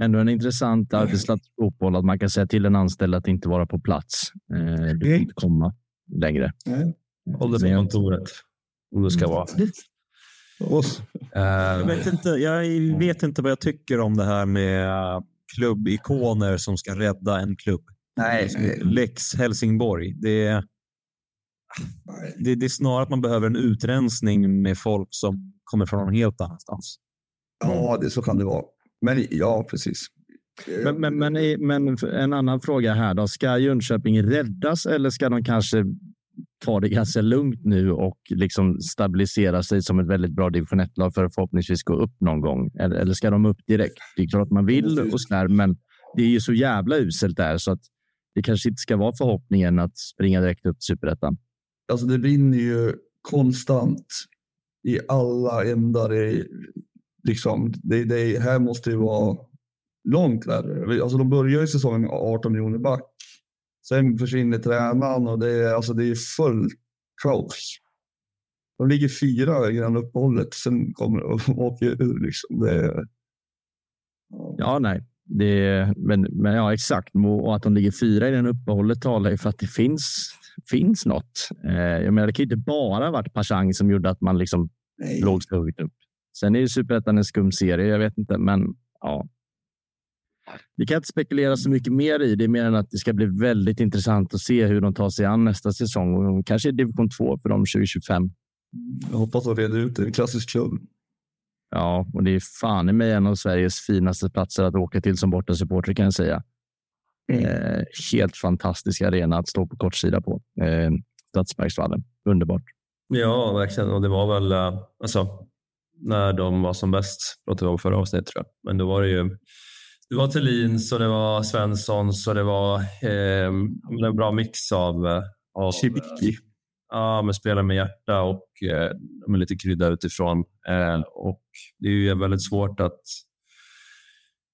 Ändå en intressant arbetsplats fotboll att man kan säga till en anställd att inte vara på plats. Eh, du får inte komma längre. Håll dig på kontoret om det ska vara. Jag vet, inte, jag vet inte vad jag tycker om det här med klubbikoner som ska rädda en klubb. Nej. Lex Helsingborg. Det är, det, det är snarare att man behöver en utrensning med folk som kommer från någon helt annanstans. Ja, det, så kan det vara. Men ja, precis. Men, men, men, men, en annan fråga här då. Ska Jönköping räddas eller ska de kanske ta det ganska lugnt nu och liksom stabilisera sig som ett väldigt bra division 1-lag för att förhoppningsvis gå upp någon gång? Eller, eller ska de upp direkt? Det är klart att man vill och sådär, men det är ju så jävla uselt där så att det kanske inte ska vara förhoppningen att springa direkt upp till superettan. Alltså det brinner ju konstant i alla ändar i liksom, det, det här måste ju vara långt värre. Alltså de börjar ju säsongen 18 miljoner back. Sen försvinner tränaren och det är, alltså det är fullt kaos. De ligger fyra innan uppehållet, sen kommer de åker ur. Liksom. Det, ja. ja, nej. Det, men, men ja, exakt. Och att de ligger fyra i den uppehållet talar ju för att det finns, finns något. Eh, jag menar, det kan ju inte bara varit Pashang som gjorde att man liksom låg så högt upp. Sen är ju superettan en skum serie. Jag vet inte, men ja. Vi kan inte spekulera så mycket mer i det, mer än att det ska bli väldigt intressant att se hur de tar sig an nästa säsong och kanske division 2 för dem 2025. Jag hoppas att de reder ut det. En klassisk klubb. Ja, och det är fan i mig en av Sveriges finaste platser att åka till som bortasupporter kan jag säga. Mm. Eh, helt fantastisk arena att stå på kortsida på. Eh, Stadsbergsvallen. Underbart. Ja, verkligen. Och det var väl eh, alltså, när de var som bäst, pratade vi om förra avsnittet tror jag. Men då var det ju det var Thelins och det var Svenssons och det var eh, en bra mix av, eh, av Cibicki. Ja, med spelare med hjärta och eh, med lite krydda utifrån. Eh, och det är ju väldigt svårt att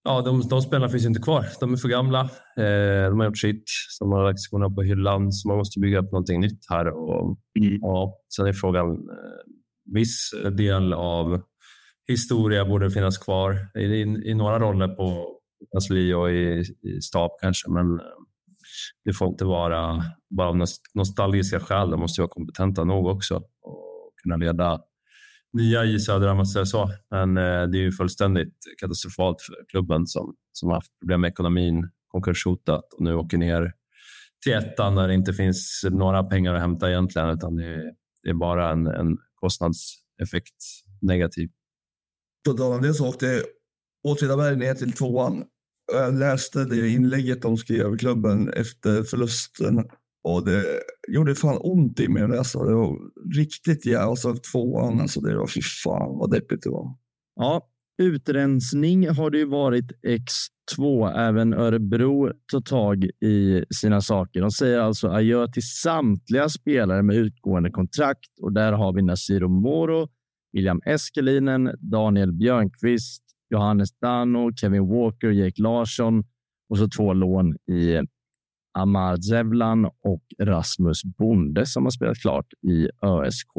Ja, de, de spelarna finns inte kvar. De är för gamla. Eh, de har gjort sitt. De har lagt skorna på hyllan, så man måste bygga upp någonting nytt här. Och, mm. ja, sen är frågan, eh, viss del av historia borde finnas kvar i, i, i några roller på kansli och i, i stab kanske, men eh, det får inte vara bara av nostalgiska skäl. De måste vara kompetenta nog också och kunna leda nya i Södra, måste jag säga så. Men eh, det är ju fullständigt katastrofalt för klubben som, som har haft problem med ekonomin, konkurshotat och nu åker ner till ettan där det inte finns några pengar att hämta egentligen, utan det är, det är bara en, en kostnadseffekt negativ. På tal om det så åkte Åtvidaberg ner till tvåan. Jag läste det inlägget de skrev i klubben efter förlusten och det gjorde fan ont i mig att läsa. Det var riktigt jävla... Alltså tvåan, alltså det var fy fan vad deppigt det var. Ja, utrensning har det ju varit X2. Även Örebro tar tag i sina saker. De säger alltså adjö till samtliga spelare med utgående kontrakt och där har vi Nasiro Moro, William Eskelinen, Daniel Björnqvist, Johannes Dano, Kevin Walker, Jake Larsson och så två lån i Amar Zevlan och Rasmus Bonde som har spelat klart i ÖSK.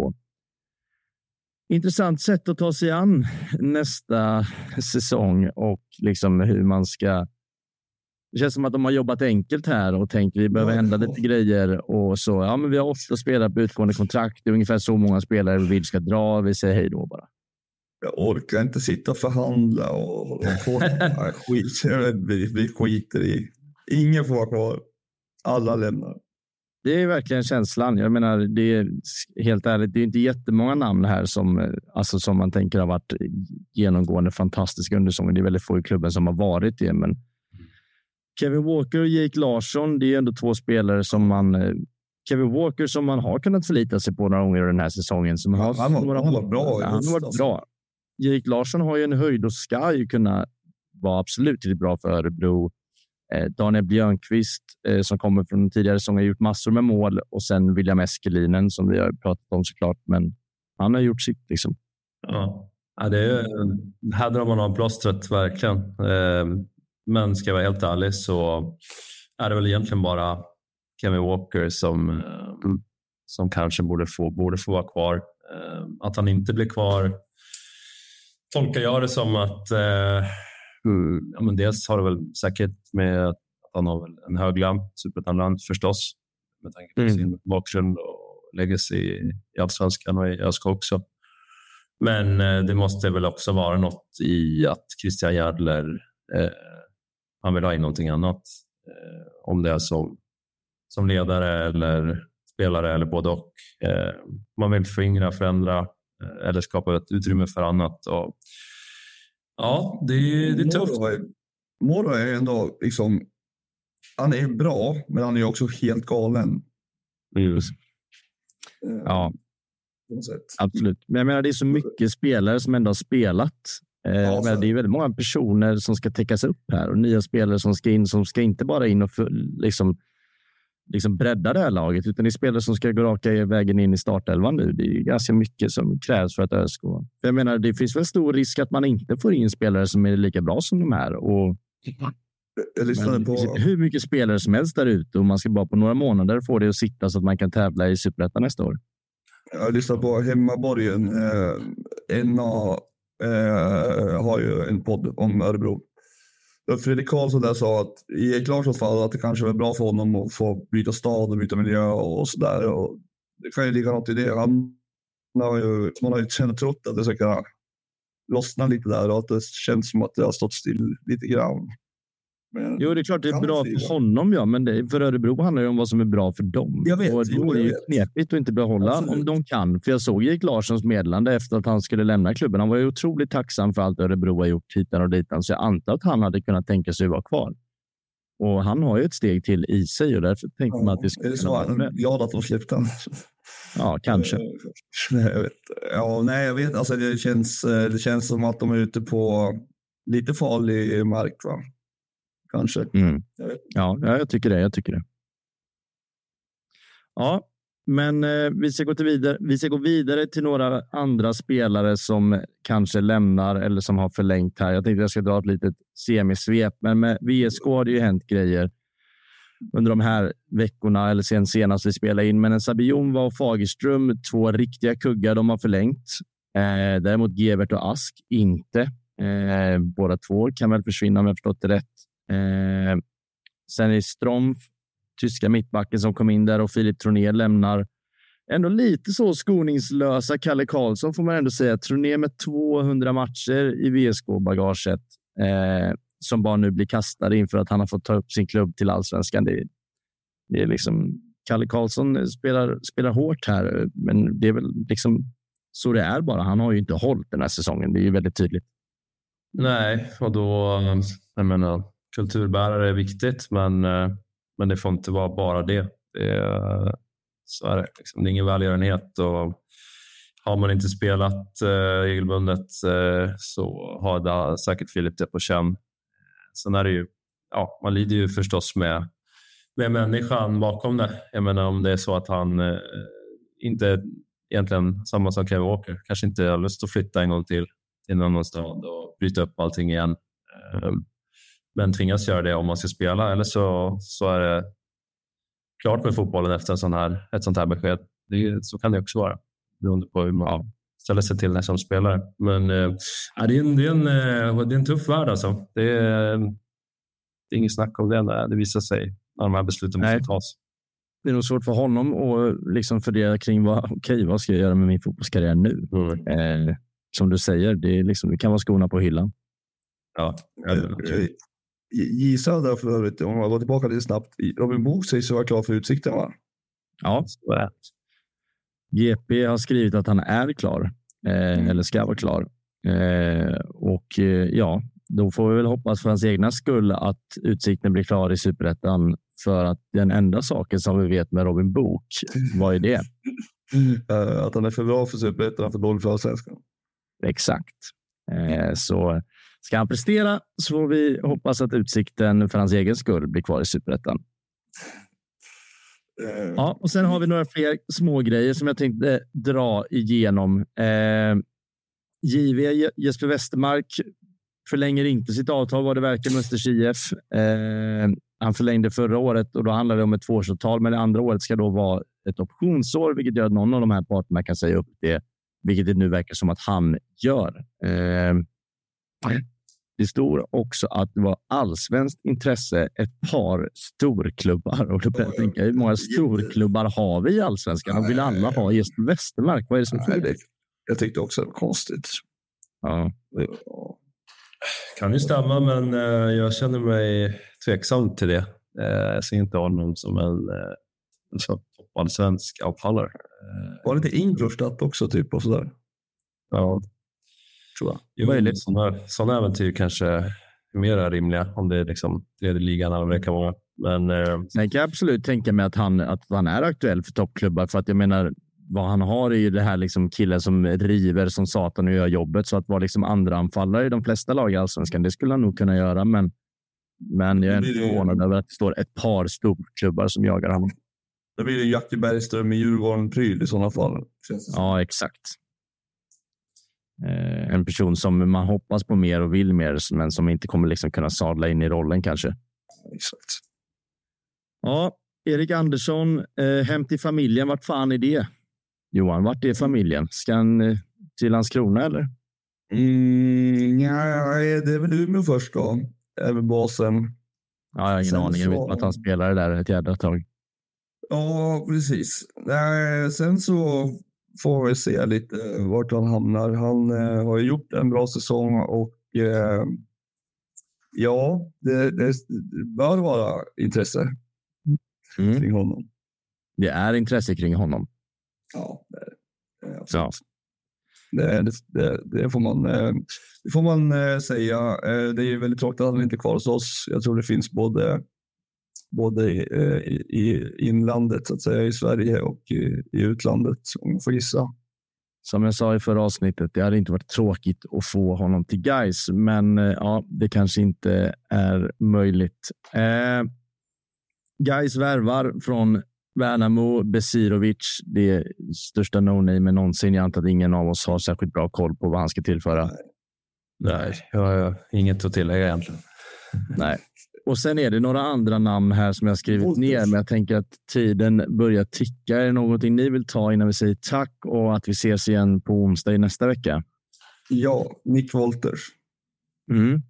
Intressant sätt att ta sig an nästa säsong och liksom hur man ska. Det känns som att de har jobbat enkelt här och tänkt vi behöver hända lite grejer och så. Ja, men vi har åtta spelare på utgående kontrakt. Det är ungefär så många spelare vi vill ska dra. Vi säger hej då bara. Jag orkar inte sitta och förhandla och hålla på. skit, vi, vi skiter i. Ingen får vara kvar. Alla lämnar. Det är verkligen känslan. Jag menar, det är helt ärligt, det är inte jättemånga namn här som, alltså, som man tänker har varit genomgående fantastiska under säsongen. Det är väldigt få i klubben som har varit det, men Kevin Walker och Jake Larsson, det är ändå två spelare som man Kevin Walker som man har kunnat förlita sig på några gånger den här säsongen. Som har, han, har, han var bra. Han har varit bra. Jake Larsson har ju en höjd och ska ju kunna vara absolut bra för Örebro. Eh, Daniel Björnqvist eh, som kommer från tidigare säsong har gjort massor med mål och sen William Eskelinen som vi har pratat om såklart. Men han har gjort sitt. Liksom. Ja. Ja, det är, här drar man av plåstret verkligen. Eh, men ska jag vara helt ärlig så är det väl egentligen bara Kevin Walker som, som kanske borde få, borde få vara kvar. Att han inte blir kvar tolkar jag det som att eh, ja, men dels har det väl säkert med att han har väl en hög lön, superettan förstås, med tanke på mm. sin bakgrund och legacy i allsvenskan och i ÖSK också. Men eh, det måste väl också vara något i att Christian Järdler, eh, han vill ha in någonting annat. Eh, om det är som, som ledare eller spelare eller både och. Eh, man vill föryngra, förändra, Eh, eller skapa ett utrymme för annat. Och, ja, det, det är tufft. Moro är ändå liksom, han är bra, men han är också helt galen. Just. Eh, ja, absolut. Men jag menar, det är så mycket spelare som ändå har spelat. Eh, ja, men det är väldigt många personer som ska täckas upp här och nya spelare som ska in som ska inte bara in och liksom liksom bredda det här laget, utan det är spelare som ska gå raka vägen in i startelvan nu. Det är ganska mycket som krävs för att ÖSK. Jag menar, det finns väl stor risk att man inte får in spelare som är lika bra som de här. Och men, på... Hur mycket spelare som helst där ute och man ska bara på några månader få det att sitta så att man kan tävla i Superettan nästa år. Jag lyssnar på Hemmaborgen. Eh, NA eh, har ju en podd om Örebro Fredrik Karlsson där sa att i Erik Larssons fall att det kanske var bra för honom att få byta stad och byta miljö och sådär. Det kan ju ligga något i det. Han har ju, man har ju trott att det ska kunna lite där och att det känns som att det har stått still lite grann. Men, jo, det är klart det är bra för honom, ja, men det, för Örebro handlar det om vad som är bra för dem. Jag vet, och det ju knepigt att inte behålla Absolut. om de kan. För jag såg Erik Larssons meddelande efter att han skulle lämna klubben. Han var ju otroligt tacksam för allt Örebro har gjort hitan och ditan, så jag antar att han hade kunnat tänka sig att vara kvar. Och han har ju ett steg till i sig och därför tänkte ja, man att det skulle är det så han är glad att de släppte honom? Ja, kanske. Nej, jag vet. Ja, nej, jag vet. Alltså, det, känns, det känns som att de är ute på lite farlig mark. Va? Kanske. Mm. Jag ja, jag tycker det. Jag tycker det. Ja, men eh, vi, ska gå till vidare, vi ska gå vidare till några andra spelare som kanske lämnar eller som har förlängt här. Jag tänkte jag ska dra ett litet semisvep, men med VSK har det ju hänt grejer under de här veckorna eller sen senast vi spelade in. Men en Sabion och Fagerström, två riktiga kuggar, de har förlängt. Eh, däremot Gevert och Ask inte. Eh, båda två kan väl försvinna om jag förstått det rätt. Eh, sen är det Stromf, tyska mittbacken som kom in där och Filip Troné lämnar ändå lite så skoningslösa Kalle Karlsson får man ändå säga. Troné med 200 matcher i VSK-bagaget eh, som bara nu blir kastad inför att han har fått ta upp sin klubb till allsvenskan. Det, det är liksom Kalle Karlsson spelar, spelar hårt här, men det är väl liksom så det är bara. Han har ju inte hållit den här säsongen. Det är ju väldigt tydligt. Nej, och då, jag menar, kulturbärare är viktigt, men, eh, men det får inte vara bara det. det är, så är det. Liksom. det är ingen välgörenhet och har man inte spelat eh, regelbundet eh, så har det säkert Filip det på känn. Sen är det ju, ja, man lider ju förstås med, med människan bakom det. Jag menar om det är så att han eh, inte egentligen samma som Kevin Walker, kanske inte har lust att flytta en gång till till en annan stad och bryta upp allting igen. Eh, men tvingas göra det om man ska spela eller så, så är det klart med fotbollen efter en sån här, ett sånt här besked. Det, så kan det också vara beroende på hur man ställer sig till det som spelare. Men äh, det, är en, det, är en, äh, det är en tuff värld alltså. Det är, det är inget snack om det när det visar sig när de här besluten måste tas. Det är nog svårt för honom att liksom fundera kring vad, okay, vad ska jag göra med min fotbollskarriär nu? Mm. Eh, som du säger, det, är liksom, det kan vara skorna på hyllan. Ja, J Söder för övrigt, om man går tillbaka lite snabbt. Robin Book sägs vara klar för Utsikten va? Ja, så är det. GP har skrivit att han är klar eh, mm. eller ska vara klar. Eh, och eh, ja, då får vi väl hoppas för hans egna skull att Utsikten blir klar i superettan. För att den enda saken som vi vet med Robin Book, vad är det? Eh, att han är för bra för superettan för dålig för allsvenskan. Exakt. Eh, så Ska han prestera så får vi hoppas att Utsikten för hans egen skull blir kvar i superettan. Uh, ja, och sen har vi några fler små grejer som jag tänkte dra igenom. Eh, JV Jesper Westermark förlänger inte sitt avtal vad det verkar med Östers IF. Eh, han förlängde förra året och då handlade det om ett tvåårsavtal, men det andra året ska då vara ett optionsår, vilket gör att någon av de här parterna kan säga upp det, vilket det nu verkar som att han gör. Eh, det stod också att det var allsvenskt intresse ett par storklubbar. Och då började jag tänka, hur många storklubbar har vi i allsvenskan? Och vill alla ha just Västermark? Vad är det som Nej, det, Jag tyckte också det var konstigt. Ja. Kan ju stämma, men uh, jag känner mig tveksam till det. Uh, jag ser inte honom som en, en toppallsvensk avfallare. Var det inte Ingolstadt också typ och sådär? Ja, tror jag. Möjligt. Sådana, sådana äventyr kanske är mer rimliga om det är liksom tredje ligan eller vad det kan vara. Men, eh... Sen kan jag absolut tänka mig att han, att han är aktuell för toppklubbar. För att jag menar, vad han har är ju det här liksom killen som river som satan och gör jobbet. Så att vara liksom andra anfallare i de flesta lag i allsvenskan, det skulle han nog kunna göra. Men, men jag är förvånad över att det står ett par storklubbar som jagar honom. Det blir det Jackie Bergström i Djurgården-pryl i sådana fall. Ja, exakt. Eh, en person som man hoppas på mer och vill mer, men som inte kommer liksom kunna sadla in i rollen kanske. Exakt. Ja, Erik Andersson, eh, hem till familjen. Vart fan är det? Johan, vart är familjen? Ska han eh, till Landskrona eller? Mm, ja, det är väl Umeå först då. Även basen. Ja, jag har ingen Sen aning. Jag vet att han spelade där ett jädra tag. Ja, precis. Sen så får vi se lite vart han hamnar. Han eh, har gjort en bra säsong och eh, ja, det, det, bör vara intresse mm. kring honom. Det är intresse kring honom. Ja, det, det, ja. Det, det, det, får man, eh, det får man eh, säga. Eh, det är väldigt tråkigt att han inte är kvar hos oss. Jag tror det finns både, både i, i inlandet, så att säga, i Sverige och i, i utlandet, om jag får gissa. Som jag sa i förra avsnittet, det hade inte varit tråkigt att få honom till guys, men ja, det kanske inte är möjligt. Eh, guys värvar från Värnamo, Besirovic, det största no-name någonsin. Jag antar att ingen av oss har särskilt bra koll på vad han ska tillföra. Nej, jag har inget att tillägga egentligen. Nej. Och sen är det några andra namn här som jag skrivit ner, men jag tänker att tiden börjar ticka. Är det någonting ni vill ta innan vi säger tack och att vi ses igen på onsdag i nästa vecka? Ja, Nick Wolters. Mm.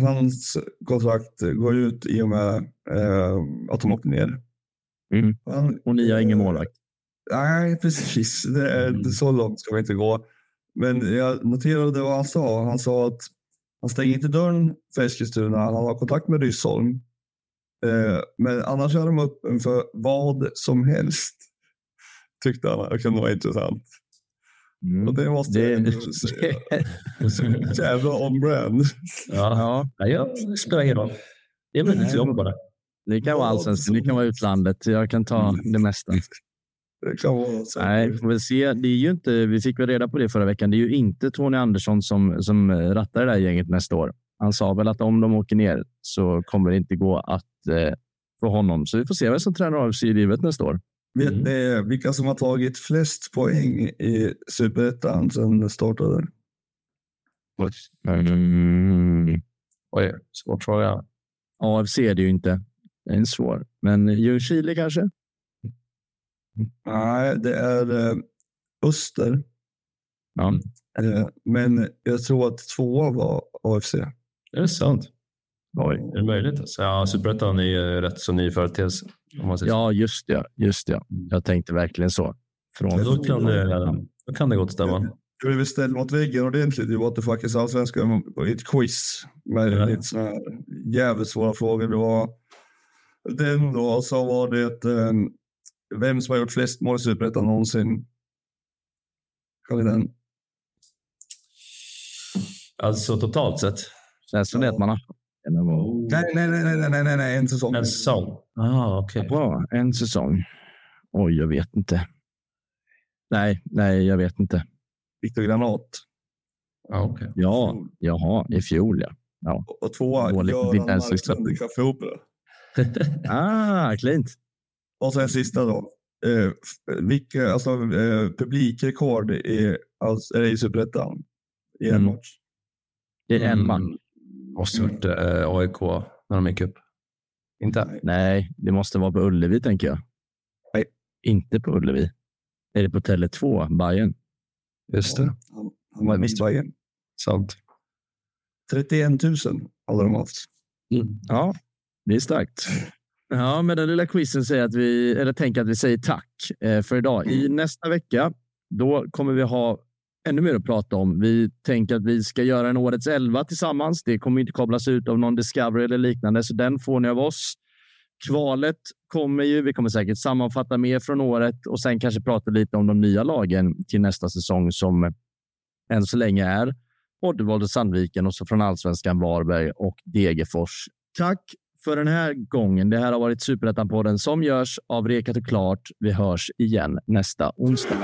Hans kontrakt går ut i och med eh, att de åkte ner. Mm. Han, och ni har ingen eh, målvakt? Nej, precis. Det är, mm. Så långt ska vi inte gå. Men jag noterade vad han sa. Han sa att han stänger inte dörren för Eskilstuna. Han har kontakt med Ryssholm. Eh, men annars är de öppen för vad som helst. Tyckte han det kunde vara intressant. Mm. Och det måste det... jag ändå säga. Jävla on-brand. Ja, ja. jag spelar ingen roll. Det är väl mitt jobb bara. Det kan vara allsvenskan, det kan vara utlandet. Jag kan ta mm. det mesta. Det kan vara så. Nej, får väl se. Det är ju inte, vi fick väl reda på det förra veckan. Det är ju inte Tony Andersson som, som rattar det där gänget nästa år. Han sa väl att om de åker ner så kommer det inte gå att eh, få honom. Så vi får se vem som tränar AFC i livet nästa år. Vet mm. ni vilka som har tagit flest poäng i superettan sedan det startade? Mm. Oj, svår fråga. AFC är det ju inte. Det är en svår. Men Ljungskile kanske? Nej, det är eh, Öster. Ja. Eh, men jag tror att tvåa var AFC. Är det sant? Oj, är det möjligt? Alltså, ja, Superettan är ju rätt så ny företeelse. Ja, just det. Just det. Jag tänkte verkligen så. Från... då, kan det, då kan det gott stämma. Jag blev ställd mot väggen ordentligt i What the fuck is allsvenskan i ett quiz med ja. lite sådana här jävligt svåra frågor. Det var den då, så var det eh, vem som har gjort flest mål i Superettan någonsin. Kan vi den? Alltså totalt sett? Känns det att man har Nej, nej, nej, nej, nej, nej, nej, en säsong. En säsong? Ah, okej. Okay. Bra, en säsong. Oj, jag vet inte. Nej, nej, jag vet inte. Viktor Granat. Ah, okay. Ja, jaha, i fjol ja. ja. Och tvåa, Göran Marklund i Café Opera. ah, klint. Och sen sista då. Eh, vilka, alltså, eh, publikrekord i, alltså, är i Superettan i en mm. match? Det är en match. Måste varit eh, AIK när de gick upp. Inte? Nej, det måste vara på Ullevi tänker jag. Nej. Inte på Ullevi. Är det på Tele2, Bayern? Just det. han, han var i Bayern. Sant. 31 000 hade de haft. Mm. Ja, det är starkt. Ja, med den lilla quizen säger att vi, eller tänker att vi säger tack eh, för idag. I mm. nästa vecka, då kommer vi ha ännu mer att prata om. Vi tänker att vi ska göra en årets elva tillsammans. Det kommer inte kopplas ut av någon Discovery eller liknande, så den får ni av oss. Kvalet kommer ju. Vi kommer säkert sammanfatta mer från året och sen kanske prata lite om de nya lagen till nästa säsong som än så länge är Oddevold och Sandviken och så från allsvenskan Varberg och Degerfors. Tack för den här gången. Det här har varit Superettan-podden som görs av Rekat och Klart. Vi hörs igen nästa onsdag.